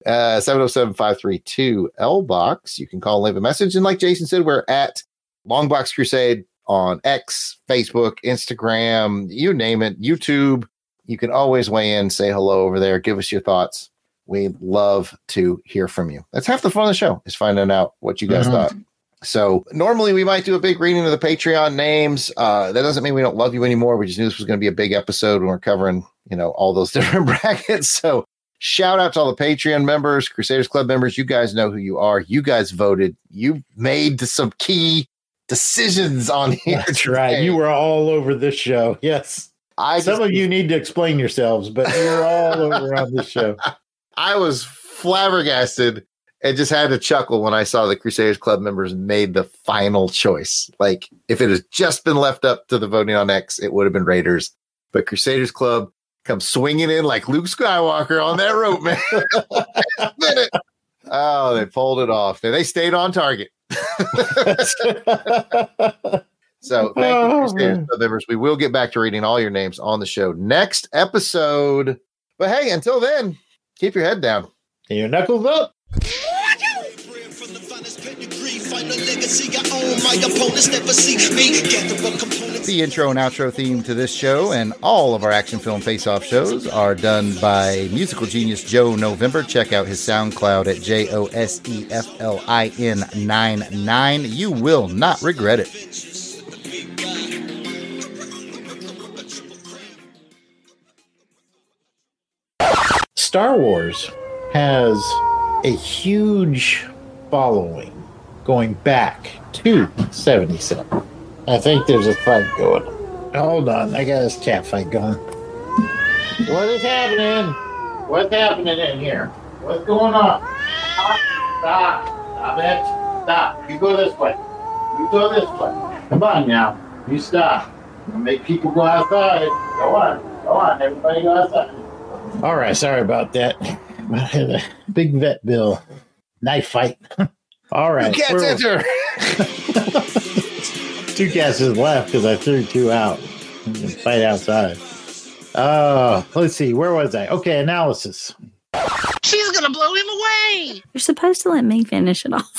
uh, 707 532 L Box. You can call and leave a message. And like Jason said, we're at Longbox Crusade on X, Facebook, Instagram, you name it, YouTube. You can always weigh in, say hello over there, give us your thoughts. We'd love to hear from you. That's half the fun of the show is finding out what you guys Mhm. thought. So normally we might do a big reading of the Patreon names. Uh, that doesn't mean we don't love you anymore. We just knew this was going to be a big episode when we're covering, you know, all those [laughs] different brackets. So shout out to all the Patreon members, Crusaders Club members. You guys know who you are. You guys voted. You made some key decisions on here. that's right you were all over this show yes I some just- of you need to explain yourselves but you're all over on this show [laughs] I was flabbergasted and just had to chuckle when I saw the Crusaders Club members made the final choice. Like, if it had just been left up to the voting on X, it would have been Raiders. But Crusaders Club comes swinging in like Luke Skywalker on that rope, man. [laughs] Minute. Oh, they pulled it off. They stayed on target. [laughs] So thank you, Oh, Crusaders man. Club members. We will get back to reading all your names on the show next episode. But hey, until then, keep your head down. And your knuckles up The intro and outro theme to this show and all of our action film face off shows are done by musical genius Joe November. Check out his SoundCloud at J O S E F L I N 99. You will not regret it. Star Wars has a huge following going back to 77. I think there's a fight going. Hold on, I got this cat fight going. What is happening? What's happening in here? What's going on? Stop, stop, stop it. Stop. You go this way. You go this way. Come on now. You stop. Make people go outside. Go on. Go on. Everybody go outside. All right, sorry about that. I had a big vet bill. Knife fight. [laughs] All right. You can't enter. two cats just [laughs] left because I threw two out. Fight outside. Oh, let's see. Where was I? Okay, analysis. She's gonna blow him away. You're supposed to let me finish it off.